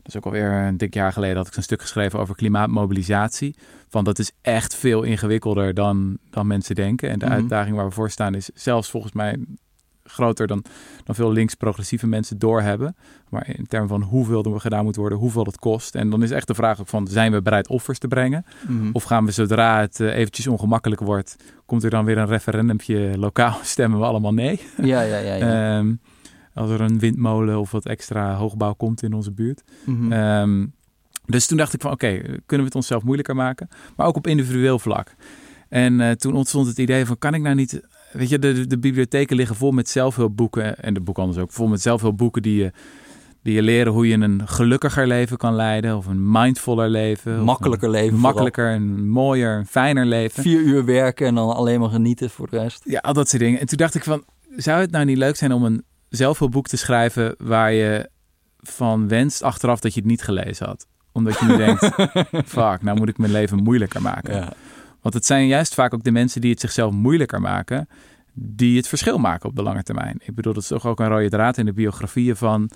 Dat is ook alweer een dik jaar geleden dat ik een stuk geschreven over klimaatmobilisatie. Van dat is echt veel ingewikkelder dan, dan mensen denken. En de Mhm. uitdaging waar we voor staan is zelfs volgens mij groter dan, dan veel links-progressieve mensen doorhebben. Maar in termen van hoeveel er gedaan moet worden, hoeveel het kost. En dan is echt de vraag ook van, zijn we bereid offers te brengen? Mhm. Of gaan we zodra het eh, eventjes ongemakkelijk wordt, komt er dan weer een referendumpje lokaal, stemmen we allemaal nee? Ja, ja, ja. ja. Ehm, als er een windmolen of wat extra hoogbouw komt in onze buurt. Mhm. Ehm, dus toen dacht ik van oké, kunnen we het onszelf moeilijker maken? Maar ook op individueel vlak. En eh, toen ontstond het idee van kan ik nou niet... Weet je, de, de bibliotheken liggen vol met zelfhulpboeken. En de boekhandels ook vol met zelfhulpboeken die je, die je leren hoe je een gelukkiger leven kan leiden. Of een mindfuller leven. Makkelijker leven vooral. Makkelijker, een mooier, een fijner leven. Vier uur werken en dan alleen maar genieten voor de rest. Ja, al dat soort dingen. En toen dacht ik van, zou het nou niet leuk zijn om een zelfhulpboek te schrijven waar je van wenst achteraf dat je het niet gelezen had? Omdat je nu denkt, fuck, nou moet ik mijn leven moeilijker maken. Ja. Want het zijn juist vaak ook de mensen die het zichzelf moeilijker maken, die het verschil maken op de lange termijn. Ik bedoel, dat is toch ook een rode draad in de biografieën van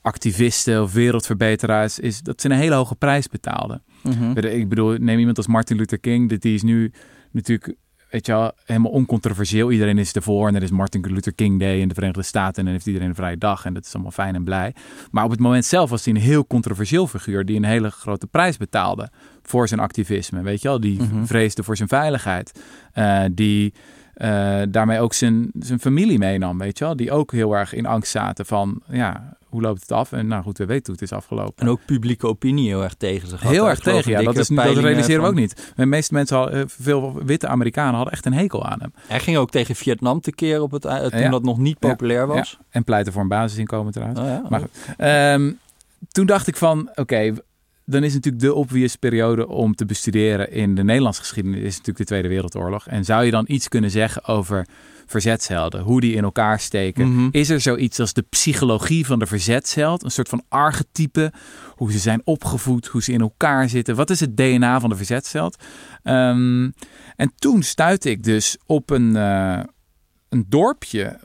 activisten of wereldverbeteraars, is dat ze een hele hoge prijs betaalden. Mhm. Ik bedoel, neem iemand als Martin Luther King. Die is nu natuurlijk, weet je wel, helemaal oncontroversieel. Iedereen is ervoor en er is Martin Luther King Day in de Verenigde Staten. En dan heeft iedereen een vrije dag en dat is allemaal fijn en blij. Maar op het moment zelf was hij een heel controversieel figuur die een hele grote prijs betaalde voor zijn activisme. Weet je wel, die Mhm. vreesde voor zijn veiligheid. Eh, die eh, daarmee ook zijn, zijn familie meenam, weet je wel. Die ook heel erg in angst zaten van, ja, hoe loopt het af? En nou goed, we weten hoe het is afgelopen. En ook publieke opinie heel erg tegen zich. had. Heel erg tegen, ja. Dat, is, dat realiseren we ook niet. De meeste mensen, hadden, eh, veel witte Amerikanen, hadden echt een hekel aan hem. Hij ging ook tegen Vietnam tekeer op het, toen Ja. dat nog niet Ja. populair was. En pleiten voor een basisinkomen trouwens. Oh Maar goed. Ehm, toen dacht ik van, oké, dan is natuurlijk de obvious periode om te bestuderen in de Nederlandse geschiedenis is natuurlijk de Tweede Wereldoorlog. En zou je dan iets kunnen zeggen over verzetshelden, hoe die in elkaar steken? Mhm. Is er zoiets als de psychologie van de verzetsheld? Een soort van archetype, hoe ze zijn opgevoed, hoe ze in elkaar zitten. Wat is het DNA van de verzetsheld? Ehm, en toen stuitte ik dus op een, eh, een dorpje,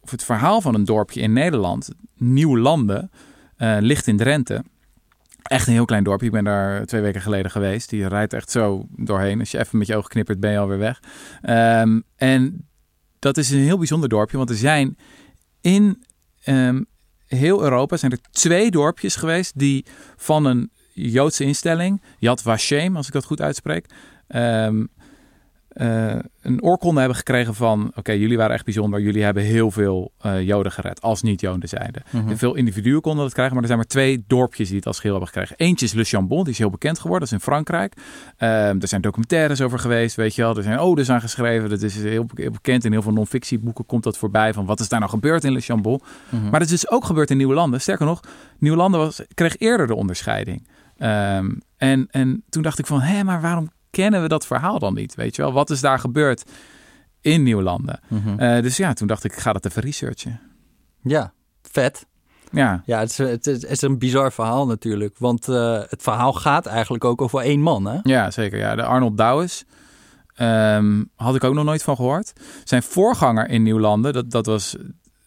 of het verhaal van een dorpje in Nederland, Nieuwlanden, eh ligt in Drenthe. Echt een heel klein dorpje. Ik ben daar twee weken geleden geweest. Die rijdt echt zo doorheen. Als je even met je ogen knippert, ben je alweer weg. Ehm, en dat is een heel bijzonder dorpje, want er zijn in ehm, heel Europa zijn er twee dorpjes geweest die van een Joodse instelling, Yad Vashem, als ik dat goed uitspreek, ehm, eh, een oorkonde hebben gekregen van, oké, jullie waren echt bijzonder, jullie hebben heel veel eh, Joden gered, als niet-Joden zeiden. Mhm. En veel individuen konden dat krijgen, maar er zijn maar twee dorpjes die het als geheel hebben gekregen. Eentje is Le Chambon, die is heel bekend geworden, dat is in Frankrijk. Ehm, er zijn documentaires over geweest, weet je wel. Er zijn odes aan geschreven, dat is heel, bekend. In heel veel non-fictieboeken komt dat voorbij van wat is daar nou gebeurd in Le Chambon. Mhm. Maar dat is dus ook gebeurd in Nieuwlanden. Sterker nog, Nieuwlanden was, kreeg eerder de onderscheiding. Ehm, en, en toen dacht ik van, hé, maar waarom kennen we dat verhaal dan niet? Weet je wel, wat is daar gebeurd in Nieuwlanden? Mhm. Eh, dus ja, toen dacht ik, ik ga dat even researchen. Ja, vet. Ja, Ja, het is, het, is, het is een bizar verhaal natuurlijk. Want eh, het verhaal gaat eigenlijk ook over één man, hè? ja zeker. Ja. De Arnold Douwes ehm, had ik ook nog nooit van gehoord. Zijn voorganger in Nieuwlanden, dat, dat was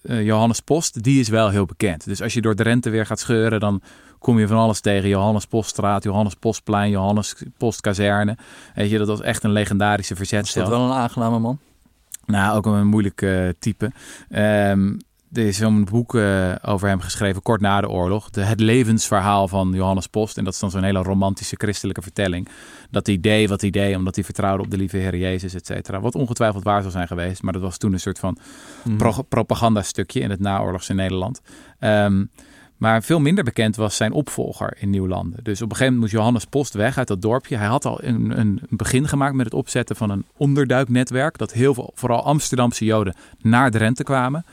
eh, Johannes Post, die is wel heel bekend. Dus als je door Drenthe weer gaat scheuren, dan kom je van alles tegen. Johannes Poststraat, Johannes Postplein, Johannes Postkazerne. Weet je, dat was echt een legendarische Is dat verzetstel. wel een aangename man? Nou, ook een moeilijk eh, type. Ehm, er is zo'n boek eh, over hem geschreven kort na de oorlog. De, het levensverhaal van Johannes Post. En dat is dan zo'n hele romantische christelijke vertelling. Dat hij deed wat hij deed omdat hij vertrouwde op de lieve Heer Jezus, et cetera. Wat ongetwijfeld waar zou zijn geweest. Maar dat was toen een soort van Mhm. pro- propagandastukje in het naoorlogse Nederland. Ehm, maar veel minder bekend was zijn opvolger in Nieuwlanden. Dus op een gegeven moment moest Johannes Post weg uit dat dorpje. Hij had al een, een begin gemaakt met het opzetten van een onderduiknetwerk. Dat heel veel, vooral Amsterdamse Joden, naar Drenthe kwamen.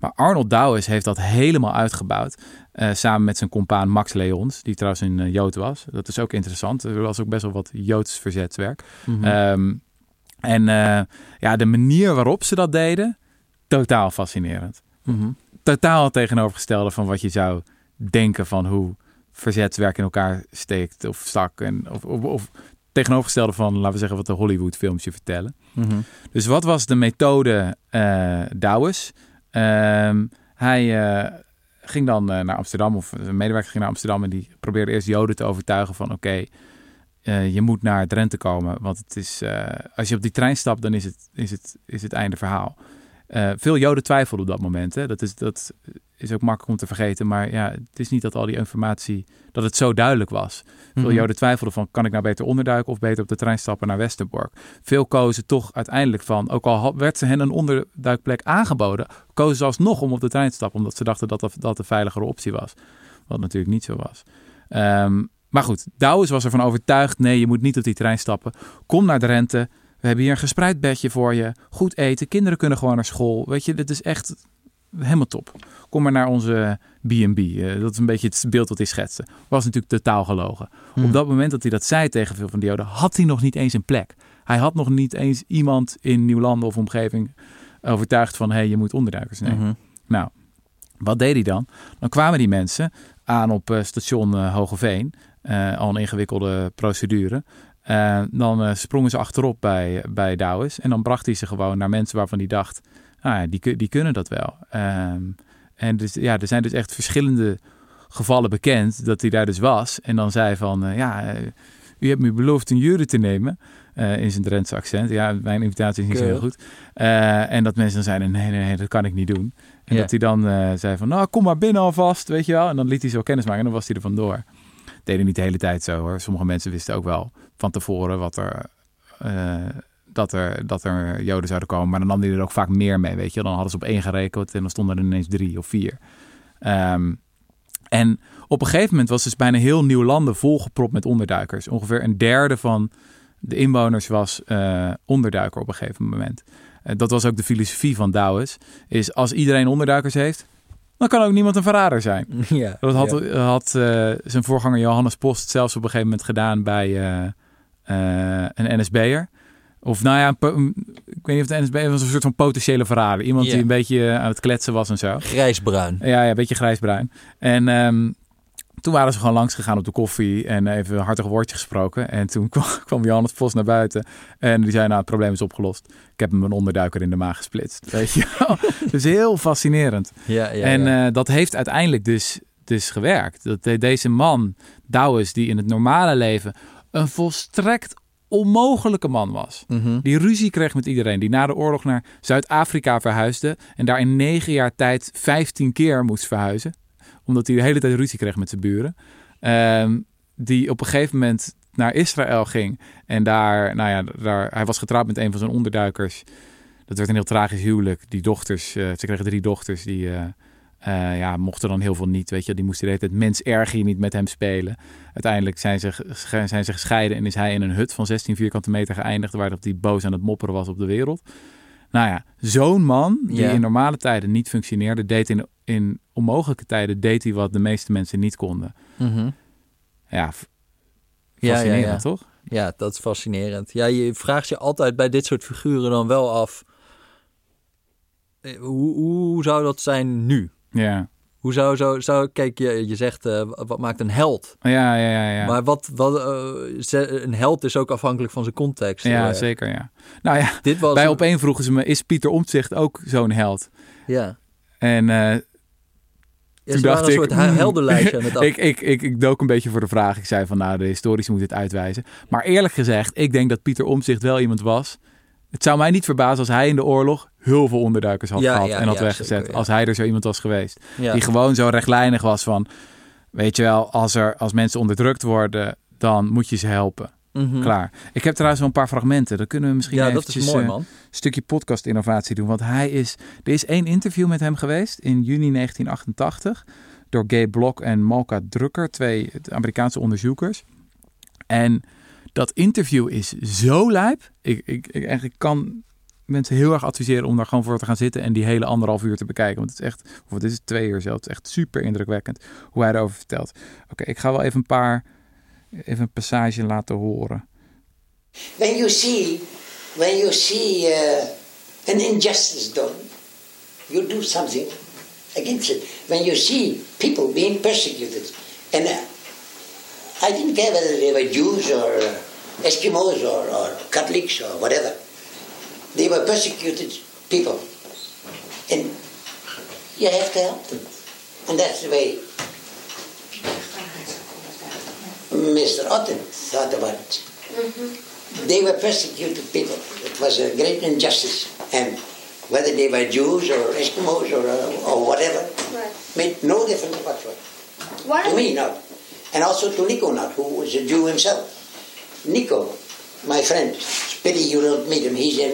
Maar Arnold Douwes heeft dat helemaal uitgebouwd. eh, samen met zijn compaan Max Leons, die trouwens een eh, Jood was. Dat is ook interessant. Er was ook best wel wat Joods verzetswerk. Mhm. Ehm, en eh, ja, de manier waarop ze dat deden, totaal fascinerend. Mhm. Totaal tegenovergestelde van wat je zou denken van hoe verzetswerk in elkaar steekt of stak. En, of, of, of tegenovergestelde van, laten we zeggen, wat de Hollywood films je vertellen. Mhm. Dus wat was de methode uh, Douwes? Hij eh, ging dan eh, naar Amsterdam, of een medewerker ging naar Amsterdam en die probeerde eerst Joden te overtuigen van oké, je moet naar Drenthe komen. Want het is, als je op die trein stapt, dan is het, is het, is het einde verhaal. Veel Joden twijfelden op dat moment. Hè. Dat, is, dat is ook makkelijk om te vergeten. Maar ja, het is niet dat al die informatie, dat het zo duidelijk was. Veel mm Joden twijfelden van, kan ik nou beter onderduiken of beter op de trein stappen naar Westerbork? Veel kozen toch uiteindelijk van, ook al werd ze hen een onderduikplek aangeboden, kozen ze alsnog om op de trein te stappen, omdat ze dachten dat dat, de veiligere optie was. Wat natuurlijk niet zo was. Um, maar goed, Douwes was ervan overtuigd, nee, je moet niet op die trein stappen. Kom naar Drenthe, we hebben hier een gespreid bedje voor je, goed eten, kinderen kunnen gewoon naar school. Weet je, dit is echt helemaal top. Kom maar naar onze B&B. Uh, dat is een beetje het beeld wat hij schetste. Was natuurlijk totaal gelogen. Hmm. Op dat moment dat hij dat zei tegen veel van die Joden, had hij nog niet eens een plek. Hij had nog niet eens iemand in Nieuwlanden of omgeving overtuigd van, hé, hey, je moet onderduikers nemen. Mhm. Nou, wat deed hij dan? Dan kwamen die mensen aan op uh, station uh, Hogeveen. al een ingewikkelde procedure. Dan sprongen ze achterop bij, bij Douwes. En dan bracht hij ze gewoon naar mensen waarvan hij dacht nou ja, die, die kunnen dat wel. Ehm, en dus, ja, er zijn dus echt verschillende gevallen bekend dat hij daar dus was. En dan zei van, uh, ja, uh, u hebt me beloofd een jury te nemen. Uh, in zijn Drentse accent. Ja, mijn invitatie is niet zo heel goed. en dat mensen dan zeiden, nee, nee, nee, dat kan ik niet doen. En dat hij dan zei van, nou, kom maar binnen alvast, weet je wel. En dan liet hij zo kennis maken en dan was hij er vandoor. Deed hij niet de hele tijd zo hoor. Sommige mensen wisten ook wel van tevoren wat er dat er, dat er Joden zouden komen. Maar dan nam hij er ook vaak meer mee, weet je. Dan hadden ze op één gerekend en dan stonden er ineens drie of vier. Ehm, en op een gegeven moment was dus bijna heel nieuw landen volgepropt met onderduikers. Ongeveer een derde van de inwoners was uh, onderduiker op een gegeven moment. Uh, dat was ook de filosofie van Douwes. Is als iedereen onderduikers heeft, dan kan ook niemand een verrader zijn. Ja, dat had, had uh, zijn voorganger Johannes Post zelfs op een gegeven moment gedaan bij een NSB'er. Of nou ja, ik weet niet of de NSB was een soort van potentiële verrader. Iemand die een beetje eh, aan het kletsen was en zo. Grijsbruin. Ja, ja een beetje grijsbruin. En um, toen waren ze gewoon langs gegaan op de koffie en even een hartig woordje gesproken. En toen kwam, kwam Johannes Vos naar buiten en die zei, nou het probleem is opgelost. Ik heb hem een onderduiker in de maag gesplitst. Weet je Dus heel fascinerend. Ja, ja, en uh, dat heeft uiteindelijk dus, dus gewerkt. Dat deze man, Douwes, die in het normale leven een volstrekt onmogelijke man was. Mhm. Die ruzie kreeg met iedereen. Die na de oorlog naar Zuid-Afrika verhuisde. En daar in negen jaar tijd vijftien keer moest verhuizen. Omdat hij de hele tijd ruzie kreeg met zijn buren. Ehm, die op een gegeven moment naar Israël ging. En daar, nou ja, daar, hij was getrouwd met een van zijn onderduikers. Dat werd een heel tragisch huwelijk. Die dochters, uh, ze kregen drie dochters die... Uh, uh, ja, mochten dan heel veel niet. Weet je, die moesten de hele tijd mens erger niet met hem spelen. Uiteindelijk zijn ze, zijn ze gescheiden en is hij in een hut van 16 vierkante meter geëindigd. Waar hij boos aan het mopperen was op de wereld. Nou ja, zo'n man die in normale tijden niet functioneerde, deed in, in onmogelijke tijden deed hij wat de meeste mensen niet konden. Mm Ja, fascinerend ja, ja, toch? Ja, dat is fascinerend. Ja, je vraagt je altijd bij dit soort figuren dan wel af. Eh, hoe, hoe zou dat zijn nu? Ja. Hoe zou, zo, zou kijk, je, je zegt, uh, wat maakt een held? Ja, ja, ja. ja. Maar wat, wat uh, een held is ook afhankelijk van zijn context. Ja, uh, zeker, ja. Nou ja, Dit was bij opeen vroegen ze me, is Pieter Omtzigt ook zo'n held? Ja. En ja, toen dacht een ik, soort heldenlijstje aan het ik, ik, ik, ik dook een beetje voor de vraag. Ik zei van, nou, de historici moeten het uitwijzen. Maar eerlijk gezegd, ik denk dat Pieter Omtzigt wel iemand was het zou mij niet verbazen als hij in de oorlog heel veel onderduikers had gehad en had weggezet. als hij er zo iemand was geweest. Die gewoon zo rechtlijnig was van, weet je wel, als, er, als mensen onderdrukt worden, dan moet je ze helpen. Mhm. Klaar. Ik heb trouwens wel een paar fragmenten. Dan kunnen we misschien ja, eventjes, mooi, uh, een stukje podcast innovatie doen. Want hij is, er is één interview met hem geweest in juni 1988 door Gay Block en Malka Drucker, twee Amerikaanse onderzoekers. En dat interview is zo lijp. Ik, ik, ik, eigenlijk kan mensen heel erg adviseren om daar gewoon voor te gaan zitten en die hele anderhalf uur te bekijken. Want het is echt, of het is twee uur zelfs, echt super indrukwekkend hoe hij erover vertelt. Oké, ik ga wel even een paar, even een passage laten horen. When you see, when you see uh, an injustice done, you do something against it. When you see people being persecuted, and uh, I didn't care whether they were Jews or Eskimos or, or Catholics or whatever. They were persecuted people. And you have to help them. And that's the way Mr. Otten thought about it. They were persecuted people. It was a great injustice. And whether they were Jews or Eskimos or, uh, or whatever, Right. made no difference whatsoever. Why To me, not. And also to Nico, not, who was a Jew himself. Nico, my friend, it's pity you don't meet him. He's in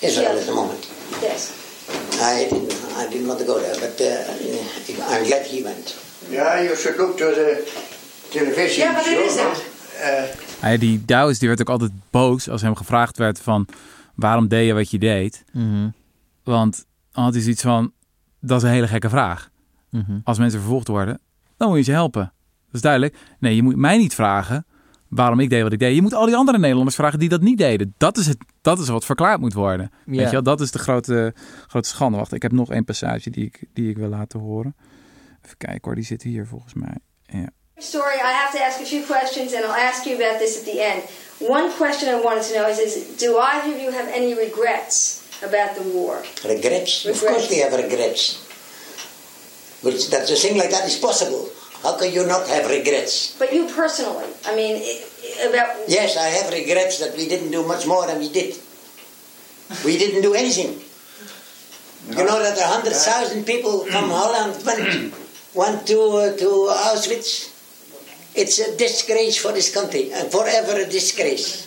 Israel Yeah. at the moment. Yes. I didn't, I didn't want to go there, but uh, I'm glad he went. Yeah, you should look to the television Yeah, but is that. Uh, Hij, die Douwes die werd ook altijd boos als hem gevraagd werd van waarom deed je wat je deed. Want dan had hij zoiets van, dat is een hele gekke vraag. Als mensen vervolgd worden, dan moet je ze helpen. Dat is duidelijk. Nee, je moet mij niet vragen waarom ik deed wat ik deed. Je moet al die andere Nederlanders vragen die dat niet deden. Dat is, het, dat is wat verklaard moet worden. Weet je wel? Dat is de grote, grote schande. Wacht, ik heb nog één passage die ik, die ik wil laten horen. Even kijken hoor, die zit hier volgens mij. Ja. Story, I have to ask a few questions and I'll ask you about this at the end. One question I wanted to know is, is do either of you have any regrets about the war? Regrets? Of course we have regrets. But that a thing like that is possible. How can you not have regrets? But you personally, I mean, i- i- about Yes, I have regrets that we didn't do much more than we did. We didn't do anything. You know that a hundred thousand people from Holland went, went to, uh, to Auschwitz? It's a disgrace for this country, and forever a disgrace.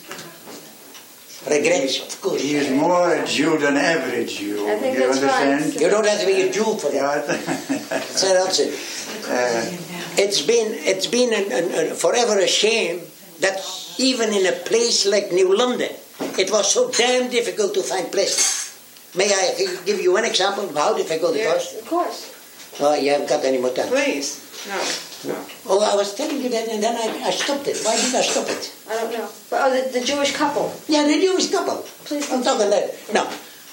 Regrets, of course. he is more a Jew than average Jew. I think you that's right. understand? You don't have to be a Jew for that. Yeah, That's not it. uh, It's been, it's been an, an, forever a shame that even in a place like New London, it was so damn difficult to find places. May I give you one example of how difficult it was? of course. Oh, you haven't got any more time. Please. No. No. Oh, I was telling you that and then I, I stopped it. Why did I stop it? I don't know. But oh, the, the Jewish couple. Yeah, the Jewish couple. Please I'm talking that. No,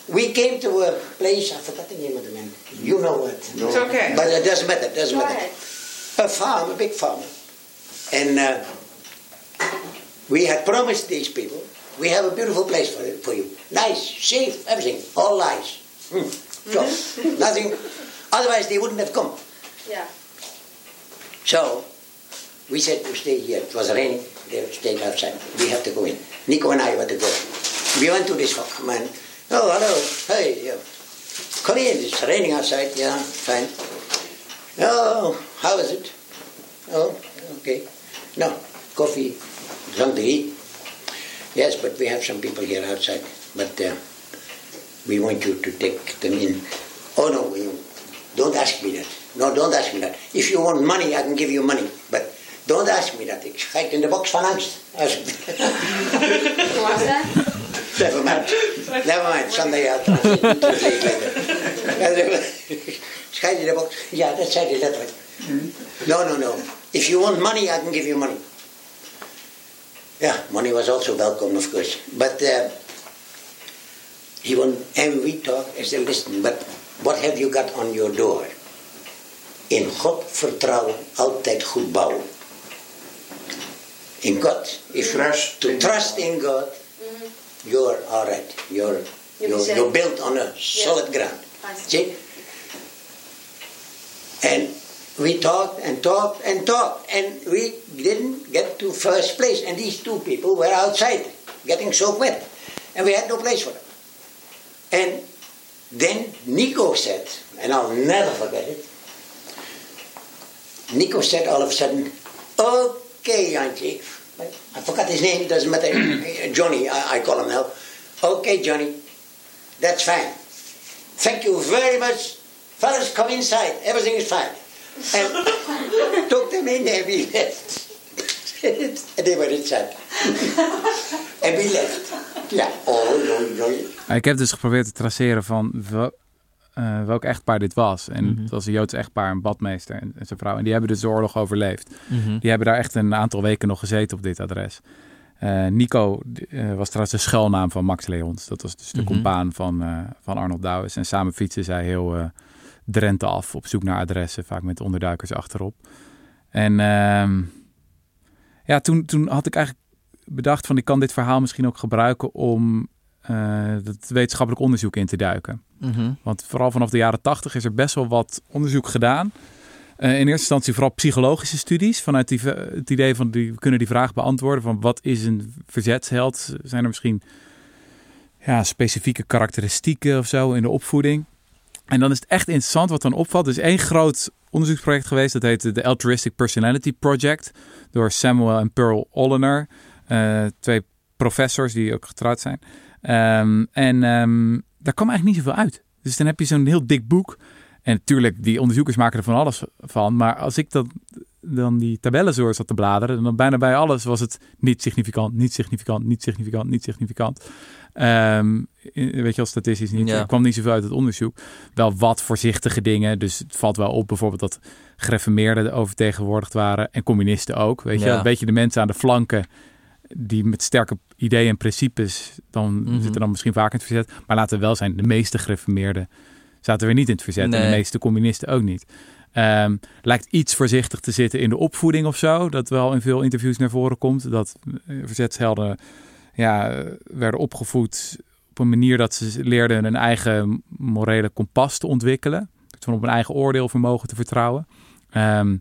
we came to a place, I forgot the name of the man. You know what. It's okay. But it doesn't matter, it doesn't Go matter. ahead. A farm, a big farm. And uh, we had promised these people, we have a beautiful place for, for you. Nice, safe, everything, all lies. Hmm. So, nothing, otherwise they wouldn't have come. Yeah. So, we said, to stay here. It was raining, they stayed outside. We have to go in. Nico and I were to go. We went to this man. Oh, hello, hey, yeah. come in, it's raining outside. Yeah, fine. Oh, how is it? Oh, okay. No, coffee, something to eat. Yes, but we have some people here outside. But uh, we want you to take them in. Oh no, you don't ask me that. No, don't ask me that. If you want money, I can give you money. But don't ask me that. Ik schijt in de box van angst. Als- that? Never mind. Never mind. Sunday I'll translate later. De box. Ja, dat zei hij letterlijk. No, no, no. If you want money, I can give you money. Yeah, money was also welcome, of course. But uh, he won, and we talked. I said, listen, but what have you got on your door? In God vertrouwen, altijd goed bouwen. In God, if Trust you in to trust in God, you're all right. You're you're, you're built on a solid ground. See. And we talked and talked and talked, and we didn't get to first place. And these two people were outside, getting so wet, and we had no place for them. And then Nico said, and I'll never forget it. Nico said all of a sudden, "Okay, Jantje." I forgot his name. Doesn't matter. Johnny, I, I call him now. Okay, Johnny, that's fine. Thank you very much. Fellas, come inside. Everything is fine. And took them in and we left. and they were inside. and we left. Ja, oh, joi, joi. Ik heb dus geprobeerd te traceren van wel, eh, welk echtpaar dit was. En het was een Joods echtpaar, een badmeester en, en zijn vrouw. En die hebben dus de oorlog overleefd. Die hebben daar echt een aantal weken nog gezeten op dit adres. Eh, Nico eh, was trouwens de schuilnaam van Max Leons. Dat was dus de compaan van, eh, van Arnold Douwes. En samen fietsen zij heel eh, Drenthe af op zoek naar adressen. Vaak met onderduikers achterop. En ehm, ja, toen, toen had ik eigenlijk bedacht van ik kan dit verhaal misschien ook gebruiken om eh, het wetenschappelijk onderzoek in te duiken. Mhm. Want vooral vanaf de jaren tachtig is er best wel wat onderzoek gedaan. Eh, in eerste instantie vooral psychologische studies. Vanuit die, het idee van die, we kunnen die vraag beantwoorden van wat is een verzetsheld? Zijn er misschien ja, specifieke karakteristieken of zo in de opvoeding? En dan is het echt interessant wat dan opvalt. Er is één groot onderzoeksproject geweest. Dat heette de Altruistic Personality Project. Door Samuel en Pearl Ollener. Eh, twee professors die ook getrouwd zijn. Ehm, en ehm, daar kwam eigenlijk niet zoveel uit. Dus dan heb je zo'n heel dik boek. En natuurlijk, die onderzoekers maken er van alles van. Maar als ik dat, dan die tabellen zo zat te bladeren, dan bijna bij alles was het niet significant, niet significant, niet significant, niet significant. Ehm, weet je, als statistisch niet. Ja. Er kwam niet zoveel uit het onderzoek. Wel wat voorzichtige dingen. Dus het valt wel op bijvoorbeeld dat gereformeerden overtegenwoordigd waren. En communisten ook. Weet je, Ja. een beetje de mensen aan de flanken die met sterke ideeën en principes, dan Mhm. zitten dan misschien vaak in het verzet. Maar laten we wel zijn, de meeste gereformeerden zaten weer niet in het verzet. En de meeste communisten ook niet. Ehm, lijkt iets voorzichtig te zitten in de opvoeding of zo. Dat wel in veel interviews naar voren komt. Dat eh, verzetshelden ja, werden opgevoed op een manier dat ze leerden een eigen morele kompas te ontwikkelen. Van op een eigen oordeelvermogen te vertrouwen. Ehm,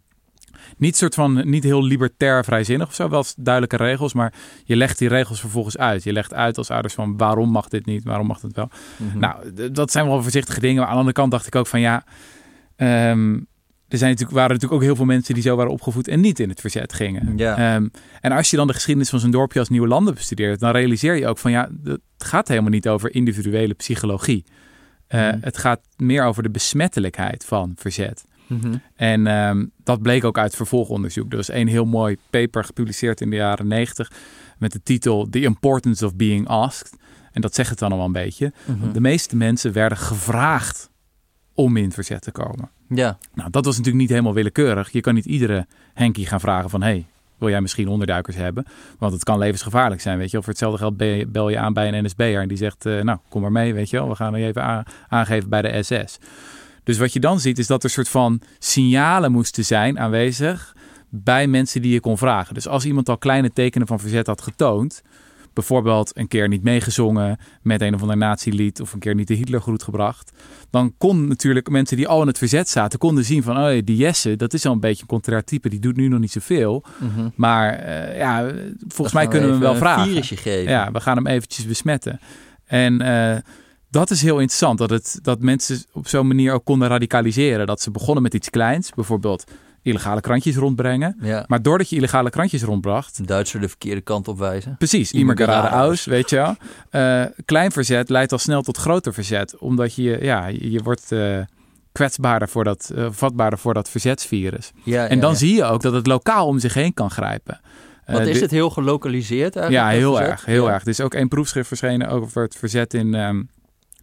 niet soort van niet heel libertair vrijzinnig of zo, wel duidelijke regels, maar je legt die regels vervolgens uit. Je legt uit als ouders van waarom mag dit niet, waarom mag het wel. Mhm. Nou, dat zijn wel voorzichtige dingen. Maar aan de andere kant dacht ik ook van ja, ehm, er zijn natuurlijk, waren natuurlijk ook heel veel mensen die zo waren opgevoed en niet in het verzet gingen. Ja. Ehm, en als je dan de geschiedenis van zo'n dorpje als Nieuwe Landen bestudeert, dan realiseer je ook van ja, het gaat helemaal niet over individuele psychologie. Eh, Mhm. Het gaat meer over de besmettelijkheid van verzet. Mhm. En ehm, dat bleek ook uit vervolgonderzoek. Er was één heel mooi paper gepubliceerd in de jaren 90 met de titel The Importance of Being Asked. En dat zegt het dan al een beetje. Mhm. De meeste mensen werden gevraagd om in verzet te komen. Ja. Nou, dat was natuurlijk niet helemaal willekeurig. Je kan niet iedere Henkie gaan vragen van... hey, wil jij misschien onderduikers hebben? Want het kan levensgevaarlijk zijn, weet je. Of voor hetzelfde geld bel je- aan bij een NSB'er... en die zegt, eh, nou, kom maar mee, weet je wel. We gaan je even aan- aangeven bij de SS. Dus wat je dan ziet, is dat er soort van signalen moesten zijn aanwezig... bij mensen die je kon vragen. Dus als iemand al kleine tekenen van verzet had getoond... bijvoorbeeld een keer niet meegezongen met een of ander nazi-lied... of een keer niet de Hitlergroet gebracht... dan kon natuurlijk mensen die al in het verzet zaten... konden zien van, oh, die Jesse, dat is al een beetje een contrair type... die doet nu nog niet zoveel. Mhm. Maar eh, ja, volgens mij kunnen we hem wel vragen. Geven. Ja, we gaan hem eventjes besmetten. En eh, dat is heel interessant, dat, het, dat mensen op zo'n manier ook konden radicaliseren. Dat ze begonnen met iets kleins, bijvoorbeeld illegale krantjes rondbrengen. Ja. Maar doordat je illegale krantjes rondbracht, Duitser de verkeerde kant op wijzen. precies, geradeaus. aus, weet je wel. Eh, klein verzet leidt al snel tot groter verzet, omdat je, ja, je wordt eh, kwetsbaarder voor dat, eh, vatbaarder voor dat verzetsvirus. Ja, En dan ja. zie je ook dat het lokaal om zich heen kan grijpen. Want Eh, is dit- het heel gelokaliseerd eigenlijk? ja, heel erg. Heel erg. Er is ook één proefschrift verschenen over het verzet in, ehm,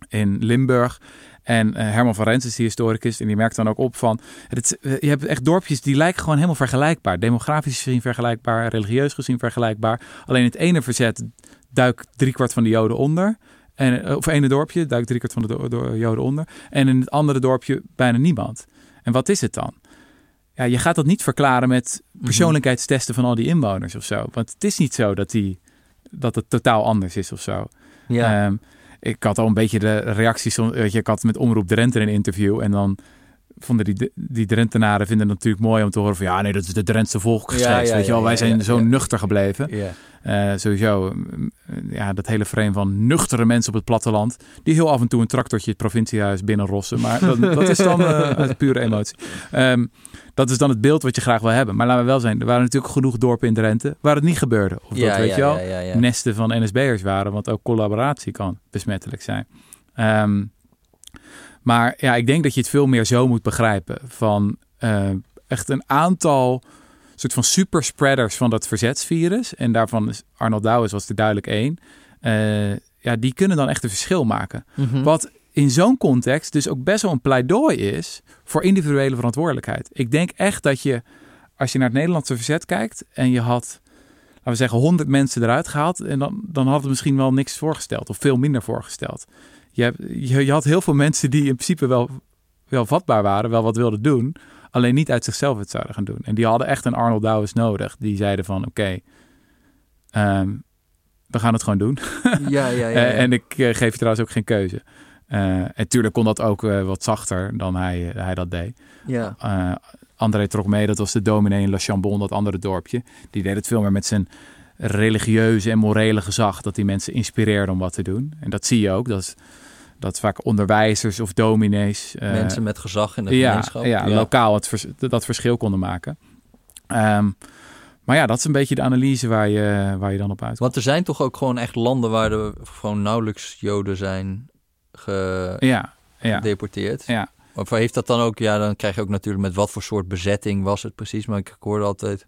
in Limburg. En eh, Herman van Rens is die historicus. En die merkt dan ook op van... Het, eh, je hebt echt dorpjes die lijken gewoon helemaal vergelijkbaar. Demografisch gezien vergelijkbaar. Religieus gezien vergelijkbaar. Alleen het ene verzet duikt driekwart van de Joden onder. En, eh, of ene dorpje duikt driekwart van de do- Joden onder. En in het andere dorpje bijna niemand. En wat is het dan? Ja, je gaat dat niet verklaren met persoonlijkheidstesten van al die inwoners of zo. Want het is niet zo dat, die, dat het totaal anders is of zo. Ja. Ehm, ik had al een beetje de reacties. Weet je, ik had met Omroep Drenthe een interview. En dan vonden die, die Drentenaren vinden het natuurlijk mooi om te horen van... ja, nee, dat is de Drentse. Ja, ja, weet je wel, wij zijn zo nuchter gebleven. Eh, sowieso, mm, ja, dat hele frame van nuchtere mensen op het platteland... die heel af en toe een tractortje het provinciehuis binnenrossen. Maar dat, dat is dan uit pure emotie. Ehm, dat is dan het beeld wat je graag wil hebben. Maar laten we wel zijn, er waren natuurlijk genoeg dorpen in Drenthe... waar het niet gebeurde. Of dat, weet je wel, nesten van NSB'ers waren. Want ook collaboratie kan besmettelijk zijn. Ehm, maar ja, ik denk dat je het veel meer zo moet begrijpen. Van eh, echt een aantal soort van superspreaders van dat verzetsvirus. En daarvan is Arnold Douwes was er duidelijk één. Eh, ja, die kunnen dan echt een verschil maken. Mhm. Wat in zo'n context dus ook best wel een pleidooi is voor individuele verantwoordelijkheid. Ik denk echt dat je, als je naar het Nederlandse verzet kijkt en je had, laten we zeggen, 100 mensen eruit gehaald, en dan, dan had het misschien wel niks voorgesteld of veel minder voorgesteld. Je, je, je had heel veel mensen die in principe wel, wel vatbaar waren, wel wat wilden doen, alleen niet uit zichzelf het zouden gaan doen. En die hadden echt een Arnold Douwes nodig. Die zeiden van, oké, Ehm, we gaan het gewoon doen. Ja, ja, ja. ja. En ik eh, geef je trouwens ook geen keuze. Eh, en tuurlijk kon dat ook eh, wat zachter dan hij, hij dat deed. ja. André trok mee, dat was de dominee in La Chambon, dat andere dorpje. Die deed het veel meer met zijn religieuze en morele gezag. Dat die mensen inspireerde om wat te doen. En dat zie je ook. Dat, is, dat vaak onderwijzers of dominees... eh, Mensen met gezag in de ja, gemeenschap. ja, lokaal het vers- dat verschil konden maken. Ehm, maar ja, dat is een beetje de analyse waar je, waar je dan op uit. Want er zijn toch ook gewoon echt landen waar er gewoon nauwelijks Joden zijn ge- Ja, ja, gedeporteerd. ja. Of heeft dat dan ook, ja, dan krijg je ook natuurlijk met wat voor soort bezetting was het precies. Maar ik hoorde altijd,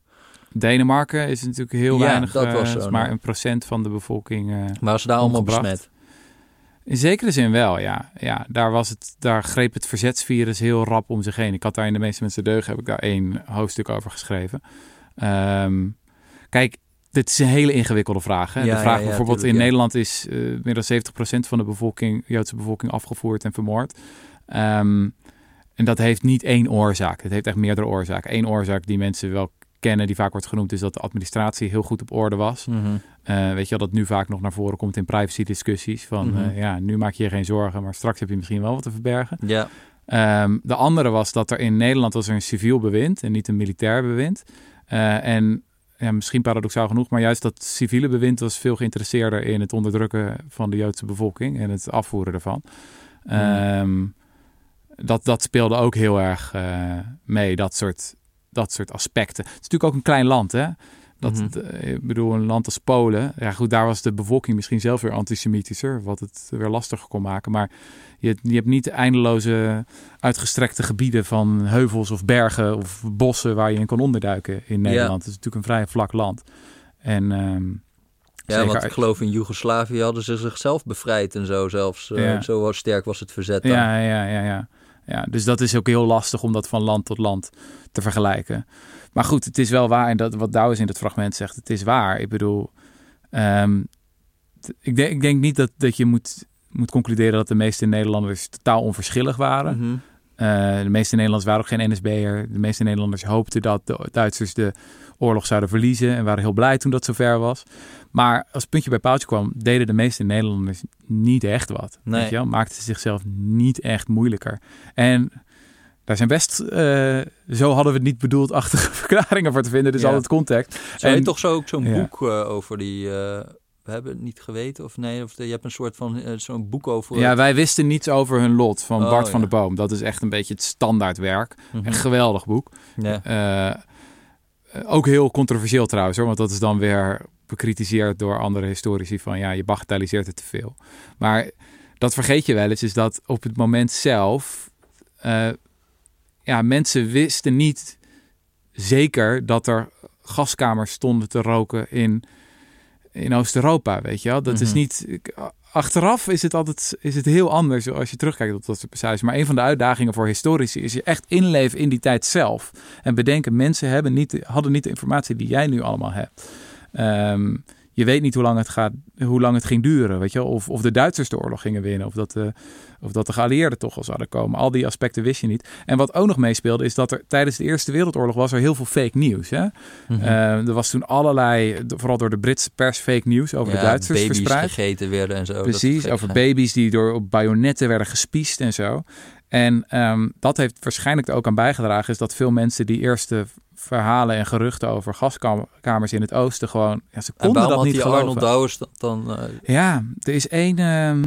Denemarken is natuurlijk heel Ja, weinig, dat eh, was zo, is maar nou. een procent van de bevolking. eh, maar ze daar allemaal besmet. In zekere zin wel, ja. ja daar, was het, daar greep het verzetsvirus heel rap om zich heen. Ik had daar in de meeste mensen deugen, heb ik daar één hoofdstuk over geschreven. Ehm, kijk, dit is een hele ingewikkelde vraag. Hè? Ja, de vraag ja, ja, bijvoorbeeld tuurlijk, in. Nederland is eh, meer dan 70% van de bevolking, Joodse bevolking afgevoerd en vermoord. Ehm, en dat heeft niet één oorzaak. Het heeft echt meerdere oorzaken. Eén oorzaak die mensen wel kennen, die vaak wordt genoemd, is dat de administratie heel goed op orde was. Mhm. Eh, weet je wel, dat nu vaak nog naar voren komt in privacy discussies. Van Mhm. eh, ja, nu maak je je geen zorgen, maar straks heb je misschien wel wat te verbergen. Ja, Ehm, de andere was dat er in Nederland was er een civiel bewind en niet een militair bewind. Eh, en ja, misschien paradoxaal genoeg, maar juist dat civiele bewind was veel geïnteresseerder in het onderdrukken van de Joodse bevolking en het afvoeren ervan. Ehm, dat, dat speelde ook heel erg mee, dat soort, dat soort aspecten. Het is natuurlijk ook een klein land, hè? Dat, Mhm. eh, ik bedoel, een land als Polen. Ja, goed, daar was de bevolking misschien zelf weer antisemitischer, wat het weer lastiger kon maken. Maar je, je hebt niet eindeloze uitgestrekte gebieden van heuvels of bergen of bossen waar je in kan onderduiken in Nederland. Het is natuurlijk een vrij vlak land. En ehm, ja zeker- want ik geloof in Joegoslavië hadden ze zichzelf bevrijd en zo zelfs. eh, Ja. Zo sterk was het verzet dan. Ja, ja, ja, ja. Ja. Dus dat is ook heel lastig om dat van land tot land te vergelijken. Maar goed, het is wel waar. En dat, wat Douwes in het fragment zegt, het is waar. Ik bedoel, ehm, ik, denk, ik denk niet dat, dat je moet, moet concluderen dat de meeste Nederlanders totaal onverschillig waren. Mhm. Eh, de meeste Nederlanders waren ook geen NSB'er. De meeste Nederlanders hoopten dat de Duitsers de oorlog zouden verliezen en waren heel blij toen dat zover was. Maar als het puntje bij paaltje kwam, deden de meeste Nederlanders niet echt wat. Nee. Weet je wel? Maakten ze zichzelf niet echt moeilijker. En daar zijn best, eh, zo hadden we het niet bedoeld, achtige verklaringen voor te vinden. Dus Ja. altijd context. Zo heet En- toch zo ook zo'n Ja. boek eh, over die... eh, we hebben het niet geweten of nee, of de- je hebt een soort van zo'n boek over... Ja, wij wisten niets over hun lot van Oh, Bart van ja. de Boom. Dat is echt een beetje het standaardwerk. Mhm. Een geweldig boek. Ja. Ook heel controversieel trouwens hoor, want dat is dan weer bekritiseerd door andere historici van ja, je bagatelliseert het te veel. Maar dat vergeet je wel eens, is dat op het moment zelf, eh, ja, mensen wisten niet zeker dat er gaskamers stonden te roken in, in Oost-Europa, weet je wel. Dat is Mhm. niet... Achteraf is het altijd is het heel anders als je terugkijkt op dat soort. Maar een van de uitdagingen voor historici is je echt inleven in die tijd zelf. En bedenken, mensen hebben niet, hadden niet de informatie die jij nu allemaal hebt. Ehm, je weet niet hoe lang het, gaat, hoe lang het ging duren, weet je? Of, of de Duitsers de oorlog gingen winnen, of dat, de, of dat de geallieerden toch al zouden komen. Al die aspecten wist je niet. En wat ook nog meespeelde, is dat er tijdens de Eerste Wereldoorlog was er heel veel fake nieuws. Hè? Mhm. Eh, er was toen allerlei, vooral door de Britse pers, fake nieuws over Ja, de Duitsers baby's verspreid. gegeten werden en zo. Precies, over baby's die door op bajonetten werden gespiest en zo. En ehm, dat heeft waarschijnlijk er ook aan bijgedragen, is dat veel mensen die eerste verhalen en geruchten over gaskamers in het oosten gewoon, ja, ze En konden dat had niet die geloven. Arnold Douwes dan... eh, Ja, er is één. ehm,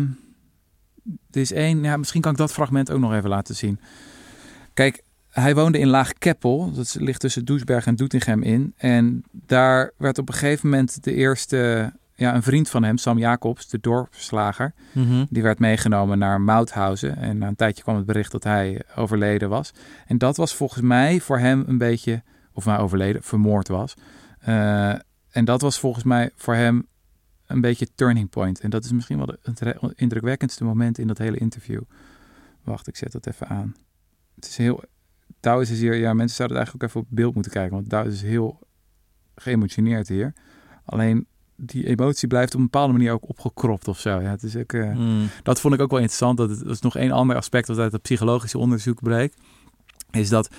er is één. Ja, misschien kan ik dat fragment ook nog even laten zien. Kijk, hij woonde in Laag Keppel. Dat ligt tussen Doesberg en Doetinchem in. En daar werd op een gegeven moment de eerste. Ja, een vriend van hem, Sam Jacobs, de dorpsslager. Die werd meegenomen naar Mauthausen. En na een tijdje kwam het bericht dat hij overleden was. En dat was volgens mij voor hem een beetje. Of hij overleden, vermoord was. Eh, en dat was volgens mij voor hem een beetje turning point. En dat is misschien wel het indrukwekkendste moment in dat hele interview. Wacht, ik zet dat even aan. Het is heel. Douwes is hier. Ja, mensen zouden het eigenlijk ook even op beeld moeten kijken. Want Douwes is heel geëmotioneerd hier. Alleen die emotie blijft op een bepaalde manier ook opgekropt of zo. Ja, het is ook, eh, mm, dat vond ik ook wel interessant. Dat, het, dat is nog één ander aspect wat uit het psychologische onderzoek bleek. Is dat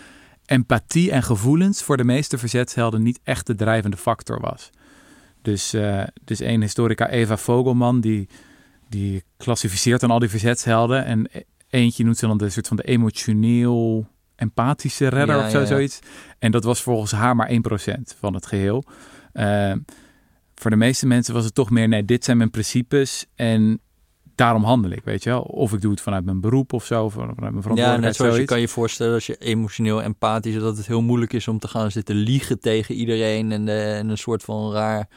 empathie en gevoelens voor de meeste verzetshelden niet echt de drijvende factor was. Dus, eh dus één historica, Eva Vogelman, die, die klassificeert dan al die verzetshelden. En e- eentje noemt ze dan de soort van de emotioneel empathische redder Ja, of zo, ja, ja. zoiets. En dat was volgens haar maar 1% van het geheel. Eh, voor de meeste mensen was het toch meer, nee, dit zijn mijn principes en daarom handel ik, weet je wel. Of ik doe het vanuit mijn beroep of zo, vanuit mijn Ja, verantwoordelijkheid, net zoals je kan je voorstellen als je emotioneel empathisch is, dat het heel moeilijk is om te gaan zitten liegen tegen iedereen en, eh, en een soort van raar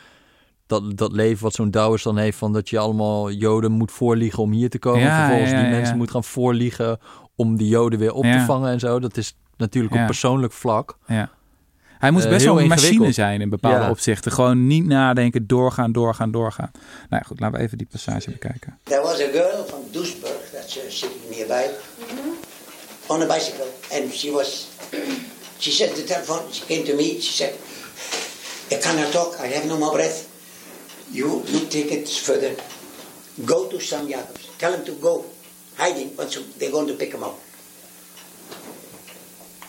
dat, dat leven wat zo'n Douwers dan heeft van dat je allemaal Joden moet voorliegen om hier te komen. Ja, Vervolgens ja, die ja, mensen ja. moet gaan voorliegen om die Joden weer op te Ja. vangen en zo. Dat is natuurlijk Ja. op persoonlijk vlak. Ja. Hij moest Eh, best wel een machine zijn in bepaalde Ja. opzichten. Gewoon niet nadenken, doorgaan, doorgaan, doorgaan. Nou ja, goed, laten we even die passage bekijken. There was a girl from Duisburg that's uh, sitting nearby on a bicycle, and she was. She said the telephone. She came to me. She said, "I cannot talk. I have no more breath. You you take it further. Go to Sam Jacobs. Tell him to go hiding. But they're going to pick him up."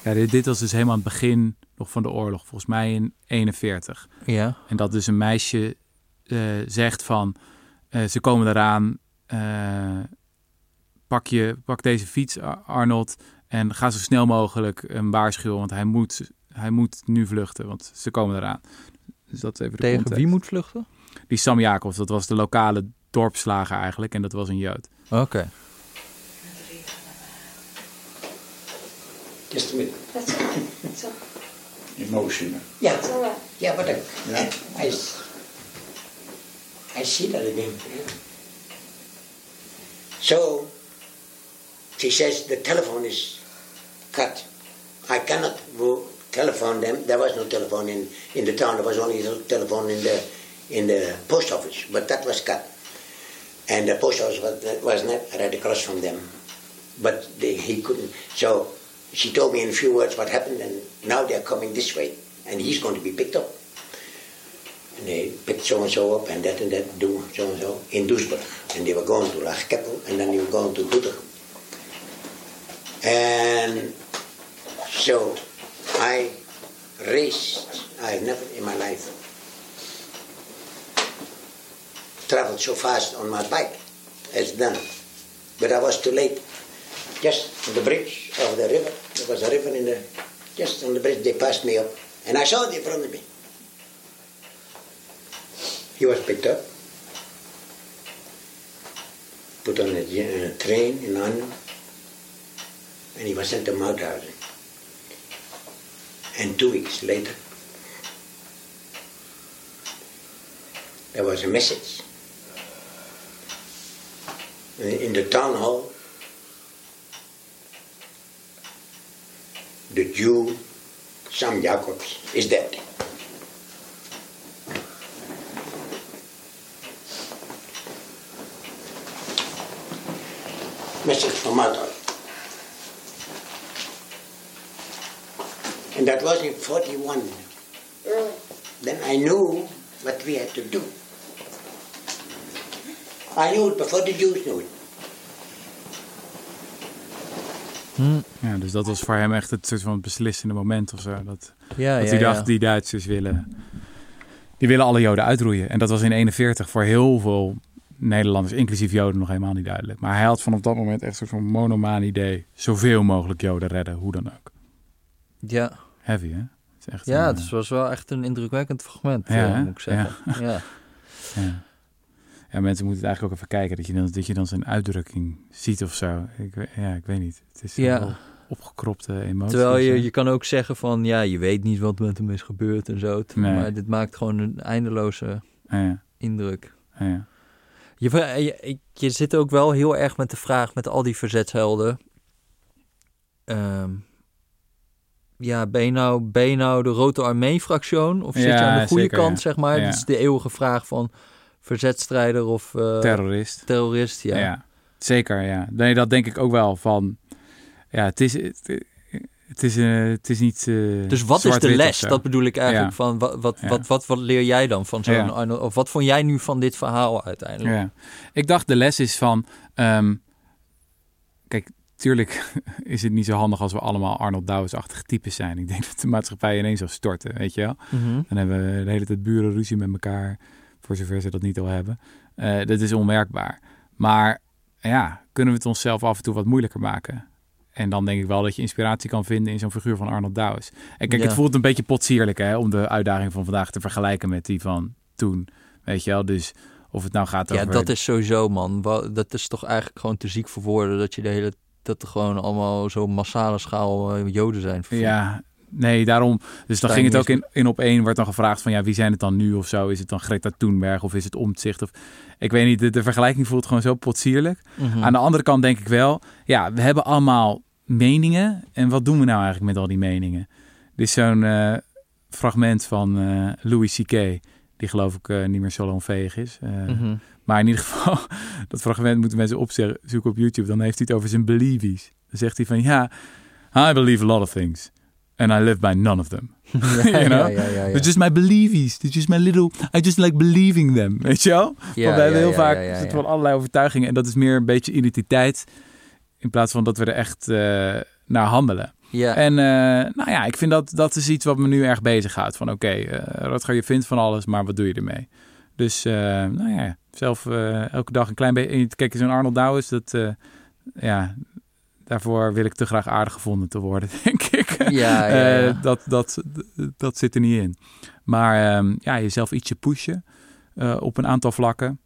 Ja, dit, dit was dus helemaal aan het begin nog van de oorlog. Volgens mij in 41. Ja. En dat dus een meisje eh, zegt van... eh, ze komen eraan. eh, pak, je, pak deze fiets, Ar- Arnold. En ga zo snel mogelijk hem waarschuwen. Want hij moet, hij moet nu vluchten. Want ze komen eraan. Dus dat is even de Tegen context. wie moet vluchten? Die Sam Jacobs, dat was de lokale dorpslager eigenlijk. En dat was een Jood. Oké. Just a minute. That's all right. That's all, Emotional. Yeah. that's all right. Yeah, but I, Yeah. I, I see that again. So she says the telephone is cut. I cannot go telephone them. There was no telephone in, in the town. There was only a telephone in the in the post office, but that was cut. And the post office was, was not right across from them. But they, he couldn't. So she told me in a few words what happened, and now they're coming this way, and he's going to be picked up. And they picked so and so up, and that and that, do so and so in Duisburg. And they were going to Lachkeppel, and then they were going to Doetinchem. And so I raced. I've never in my life traveled so fast on my bike as then. But I was too late. Just the bridge of the river, there was a river in the, just on the bridge, they passed me up. And I saw it in front of me. He was picked up, put on a, train in Arnhem, and he was sent to Mauthausen. And two weeks later, there was a message in the town hall. The Jew, Sam Jacobs, is dead. Message from Malta. And that was in 41. Early. Then I knew what we had to do. I knew it before the Jews knew it. Ja, dus dat was voor hem echt het soort van beslissende moment of zo. Dat, Ja, dat ja, hij dacht, ja. die Duitsers willen, die willen alle Joden uitroeien. En dat was in 41 voor heel veel Nederlanders, inclusief Joden, nog helemaal niet duidelijk. Maar hij had vanaf dat moment echt een soort van monomaan idee. Zoveel mogelijk Joden redden, hoe dan ook. Ja, Heavy, hè? Het is echt ja een, het was wel echt een indrukwekkend fragment, eh, moet ik zeggen. Ja. Ja. ja, mensen moeten het eigenlijk ook even kijken. Dat je dan, dat je dan zijn uitdrukking ziet of zo. Ik, ja, ik weet niet. Het is Ja. wel opgekropte emoties. Terwijl je, je kan ook zeggen van, ja, je weet niet wat met hem is gebeurd en zo. Nee. Maar dit maakt gewoon een eindeloze ja, indruk. ja, ja. Je, je, je zit ook wel heel erg met de vraag met al die verzetshelden. Ehm, ja, ben je, nou, ben je nou de Rote Armee-fractie of zit je aan de goede zeker, kant, zeg maar? Dat is de eeuwige vraag van verzetstrijder of eh, Terrorist. terrorist. Ja. Ja. zeker. Ja. Nee, dat denk ik ook wel van. Ja, het is, het, het is, eh, het is niet. eh, Dus wat is de les? Dat bedoel ik eigenlijk. Ja. Van, wat, wat, Ja. wat, wat, wat leer jij dan van zo'n Ja. Arnold? Of wat vond jij nu van dit verhaal uiteindelijk? Ja. Ik dacht de les is van. ehm, kijk, tuurlijk is het niet zo handig als we allemaal Arnold Douwes-achtige types zijn. Ik denk dat de maatschappij ineens zou storten, weet je wel. Mhm. Dan hebben we de hele tijd buren ruzie met elkaar, voor zover ze dat niet al hebben. Eh, dat is onmerkbaar. Maar ja, kunnen we het onszelf af en toe wat moeilijker maken? En dan denk ik wel dat je inspiratie kan vinden in zo'n figuur van Arnold Douwes. En kijk, Ja. het voelt een beetje potsierlijk hè, om de uitdaging van vandaag te vergelijken met die van toen. Weet je wel, dus of het nou gaat Ja, over... dat is sowieso, man. Dat is toch eigenlijk gewoon te ziek voor woorden dat je de hele dat er gewoon allemaal zo massale schaal eh, Joden zijn. Ja, nee, daarom. Dus dan ging het ook in, in op één. Werd dan gevraagd van ja, wie zijn het dan nu of zo? Is het dan Greta Thunberg of is het Omtzigt? Of ik weet niet. De, de vergelijking voelt gewoon zo potsierlijk. Mhm. Aan de andere kant denk ik wel, ja, we hebben allemaal meningen. En wat doen we nou eigenlijk met al die meningen? Dit is zo'n eh, fragment van eh, Louis C.K. Die geloof ik eh, niet meer salonveeg is. Eh, Mhm. Maar in ieder geval, dat fragment moeten mensen opzoeken op YouTube. Dan heeft hij het over zijn believies. Dan zegt hij van ja, I believe a lot of things. And I live by none of them. you know? It's just my believies. It's just my little... I just like believing them. Weet je wel? Want we hebben heel vaak zitten ja. wel allerlei overtuigingen. En dat is meer een beetje identiteit. In plaats van dat we er echt eh, naar handelen. Ja. En eh, nou ja, ik vind dat dat is iets wat me nu erg bezighoudt. Van oké, eh Rutger, je vindt van alles, maar wat doe je ermee? Dus eh, nou ja, zelf eh, elke dag een klein beetje... Kijk, zo'n Arnold Douwes, dat... eh, ja, daarvoor wil ik te graag aardig gevonden te worden, denk ik. Ja, ja, ja. Eh, dat, dat, dat zit er niet in. Maar ehm, ja, jezelf ietsje pushen eh, op een aantal vlakken.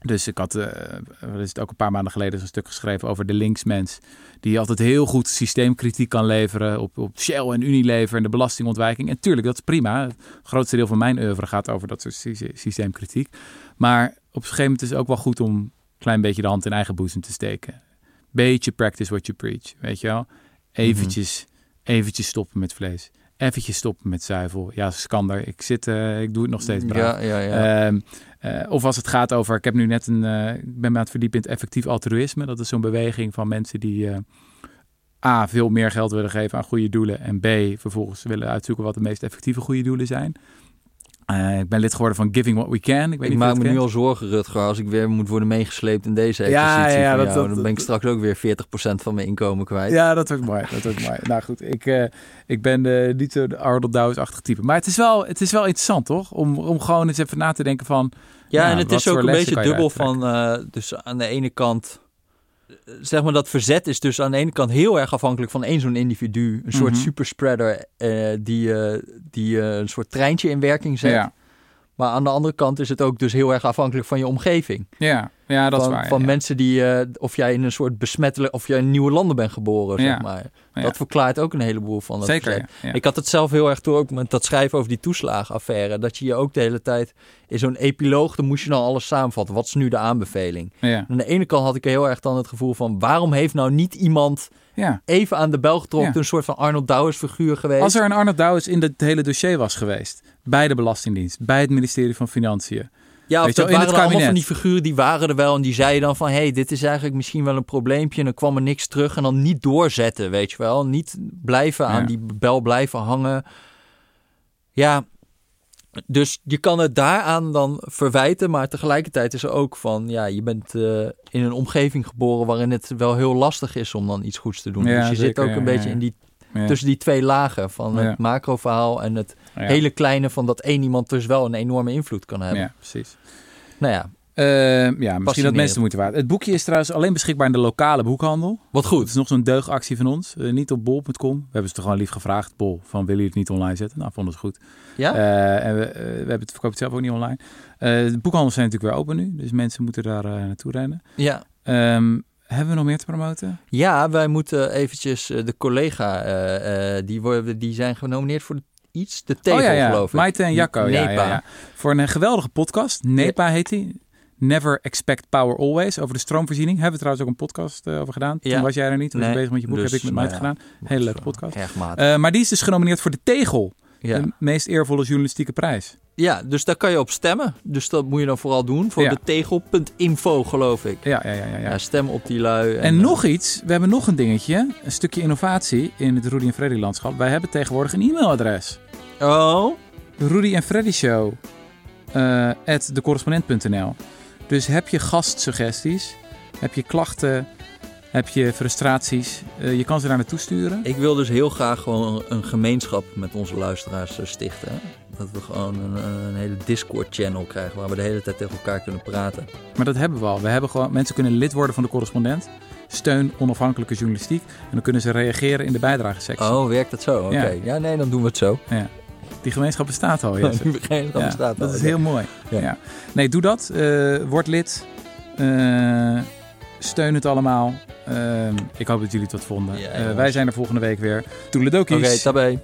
Dus ik had, eh wat is het ook een paar maanden geleden, zo'n stuk geschreven over de linksmens. Die altijd heel goed systeemkritiek kan leveren op, op Shell en Unilever en de belastingontwijking. En tuurlijk, dat is prima. Het grootste deel van mijn oeuvre gaat over dat soort sy- systeemkritiek. Maar op een gegeven moment is het ook wel goed om een klein beetje de hand in eigen boezem te steken. Beetje practice what you preach, weet je wel. Eventjes, eventjes stoppen met vlees. Eventjes stoppen met zuivel. Ja, Skander, ik zit, eh, ik doe het nog steeds braaf. ja, ja, ja. Ehm, eh, of als het gaat over, ik heb nu net een, eh, ik ben me aan het verdiepen in het effectief altruïsme. Dat is zo'n beweging van mensen die A, veel meer geld willen geven aan goede doelen. En B, vervolgens willen uitzoeken wat de meest effectieve goede doelen zijn. Eh, ik ben lid geworden van Giving What We Can. Ik, weet ik niet maak me nu al zorgen, Rutger, als ik weer moet worden meegesleept in deze Ja, exercitie ja, van dat- jou. dat- dan ben ik straks ook weer 40% van mijn inkomen kwijt. Ja, dat wordt mooi. Dat wordt mooi. nou goed, ik, eh, ik ben eh, niet zo de Arnold Douwes-achtige type. Maar het is, wel, het is wel interessant, toch? Om, om gewoon eens even na te denken van... Ja, Ja, en het is ook een beetje dubbel van, dus aan de ene kant, zeg maar dat verzet is dus aan de ene kant heel erg afhankelijk van één zo'n individu. Een soort Mhm. superspreader eh, die, eh, die eh, een soort treintje in werking zet. Ja, Maar aan de andere kant is het ook dus heel erg afhankelijk van je omgeving. ja, ja dat van is waar. van ja. mensen die, eh, of jij in een soort besmettelijk, of jij in nieuwe landen bent geboren, Ja. zeg maar. Ja. Dat verklaart ook een heleboel van dat Zeker. Ik had het zelf heel erg door ook met dat schrijven over die toeslagenaffaire. Dat je je ook de hele tijd in zo'n epiloog, dan moest je nou alles samenvatten. Wat is nu de aanbeveling? ja. Aan de ene kant had ik heel erg dan het gevoel van... waarom heeft nou niet iemand ja. even aan de bel getrokken... Een soort van Arnold Douwes figuur geweest? Als er een Arnold Douwes in het hele dossier was geweest... bij de Belastingdienst, bij het ministerie van Financiën... ja, of dat wel, waren het allemaal van die figuren die waren er wel... en die zeiden dan van... hé, hey, dit is eigenlijk misschien wel een probleempje... en dan kwam er niks terug en dan niet doorzetten, weet je wel. Niet blijven aan Ja. die bel blijven hangen. Ja, dus je kan het daaraan dan verwijten... maar tegelijkertijd is er ook van... ja, je bent eh, in een omgeving geboren... waarin het wel heel lastig is om dan iets goeds te doen. Ja, dus je zit ook ja, een beetje in die tussen die twee lagen van het macroverhaal en het Ja. hele kleine van dat één iemand dus wel een enorme invloed kan hebben. Ja, precies. Nou ja, Eh, ja, misschien dat mensen de moeite waard. Het boekje is trouwens alleen beschikbaar in de lokale boekhandel. wat Het goed. is nog zo'n deugactie van ons. Eh, niet op bol.com. We hebben ze toch gewoon lief gevraagd. Bol, van willen jullie het niet online zetten? Nou, vonden ze goed. Ja? Eh, en we, eh, we hebben het verkoopt het zelf ook niet online. De boekhandels zijn natuurlijk weer open nu. Dus mensen moeten daar naartoe rennen. ja. Ehm, hebben we nog meer te promoten? ja, wij moeten eventjes de collega, die, worden, die zijn genomineerd voor de, iets, de tegel oh ja, ja. geloof ik. Maite en Jacco. Ja, Nepa. ja, ja. Voor een geweldige podcast. Nepa heet die. Never Expect Power Always. Over de stroomvoorziening. Hebben we trouwens ook een podcast eh, over gedaan. Toen Ja. was jij er niet. Toen was je Nee, bezig met je boek. dus, heb ik met Maite ja. gedaan. Hele leuke podcast. Eh, maar die is dus genomineerd voor de Tegel. ja. De meest eervolle journalistieke prijs. Ja, dus daar kan je op stemmen. Dus dat moet je dan vooral doen voor Ja. de tegel.info geloof ik. Ja, ja, ja. ja, ja. Ja, stem op die lui. En eh, nog iets, we hebben nog een dingetje, een stukje innovatie in het Rudy en Freddy landschap. Wij hebben tegenwoordig een e-mailadres. Oh, Rudy en Freddy Show eh, at decorrespondent.nl. Dus heb je gastsuggesties, heb je klachten, Heb je frustraties? Eh, je kan ze daar naartoe sturen. Ik wil dus heel graag gewoon een gemeenschap met onze luisteraars stichten. Dat we gewoon een, een hele Discord-channel krijgen waar we de hele tijd tegen elkaar kunnen praten. Maar dat hebben we al. We hebben gewoon, mensen kunnen lid worden van de correspondent. Steun onafhankelijke journalistiek. En dan kunnen ze reageren in de bijdragesectie. Oh, werkt dat zo? Oké. Ja. Ja. nee, dan doen we het zo. Ja. Die gemeenschap bestaat al. Jesse. Die gemeenschap Ja, bestaat dat al, is ja. heel mooi. Ja. Nee, doe dat. Eh, word lid. Eh, steun het allemaal. Eh, ik hoop dat jullie het wat vonden. Eh, wij zijn er volgende week weer. Toedeledokies. Oké, tabé.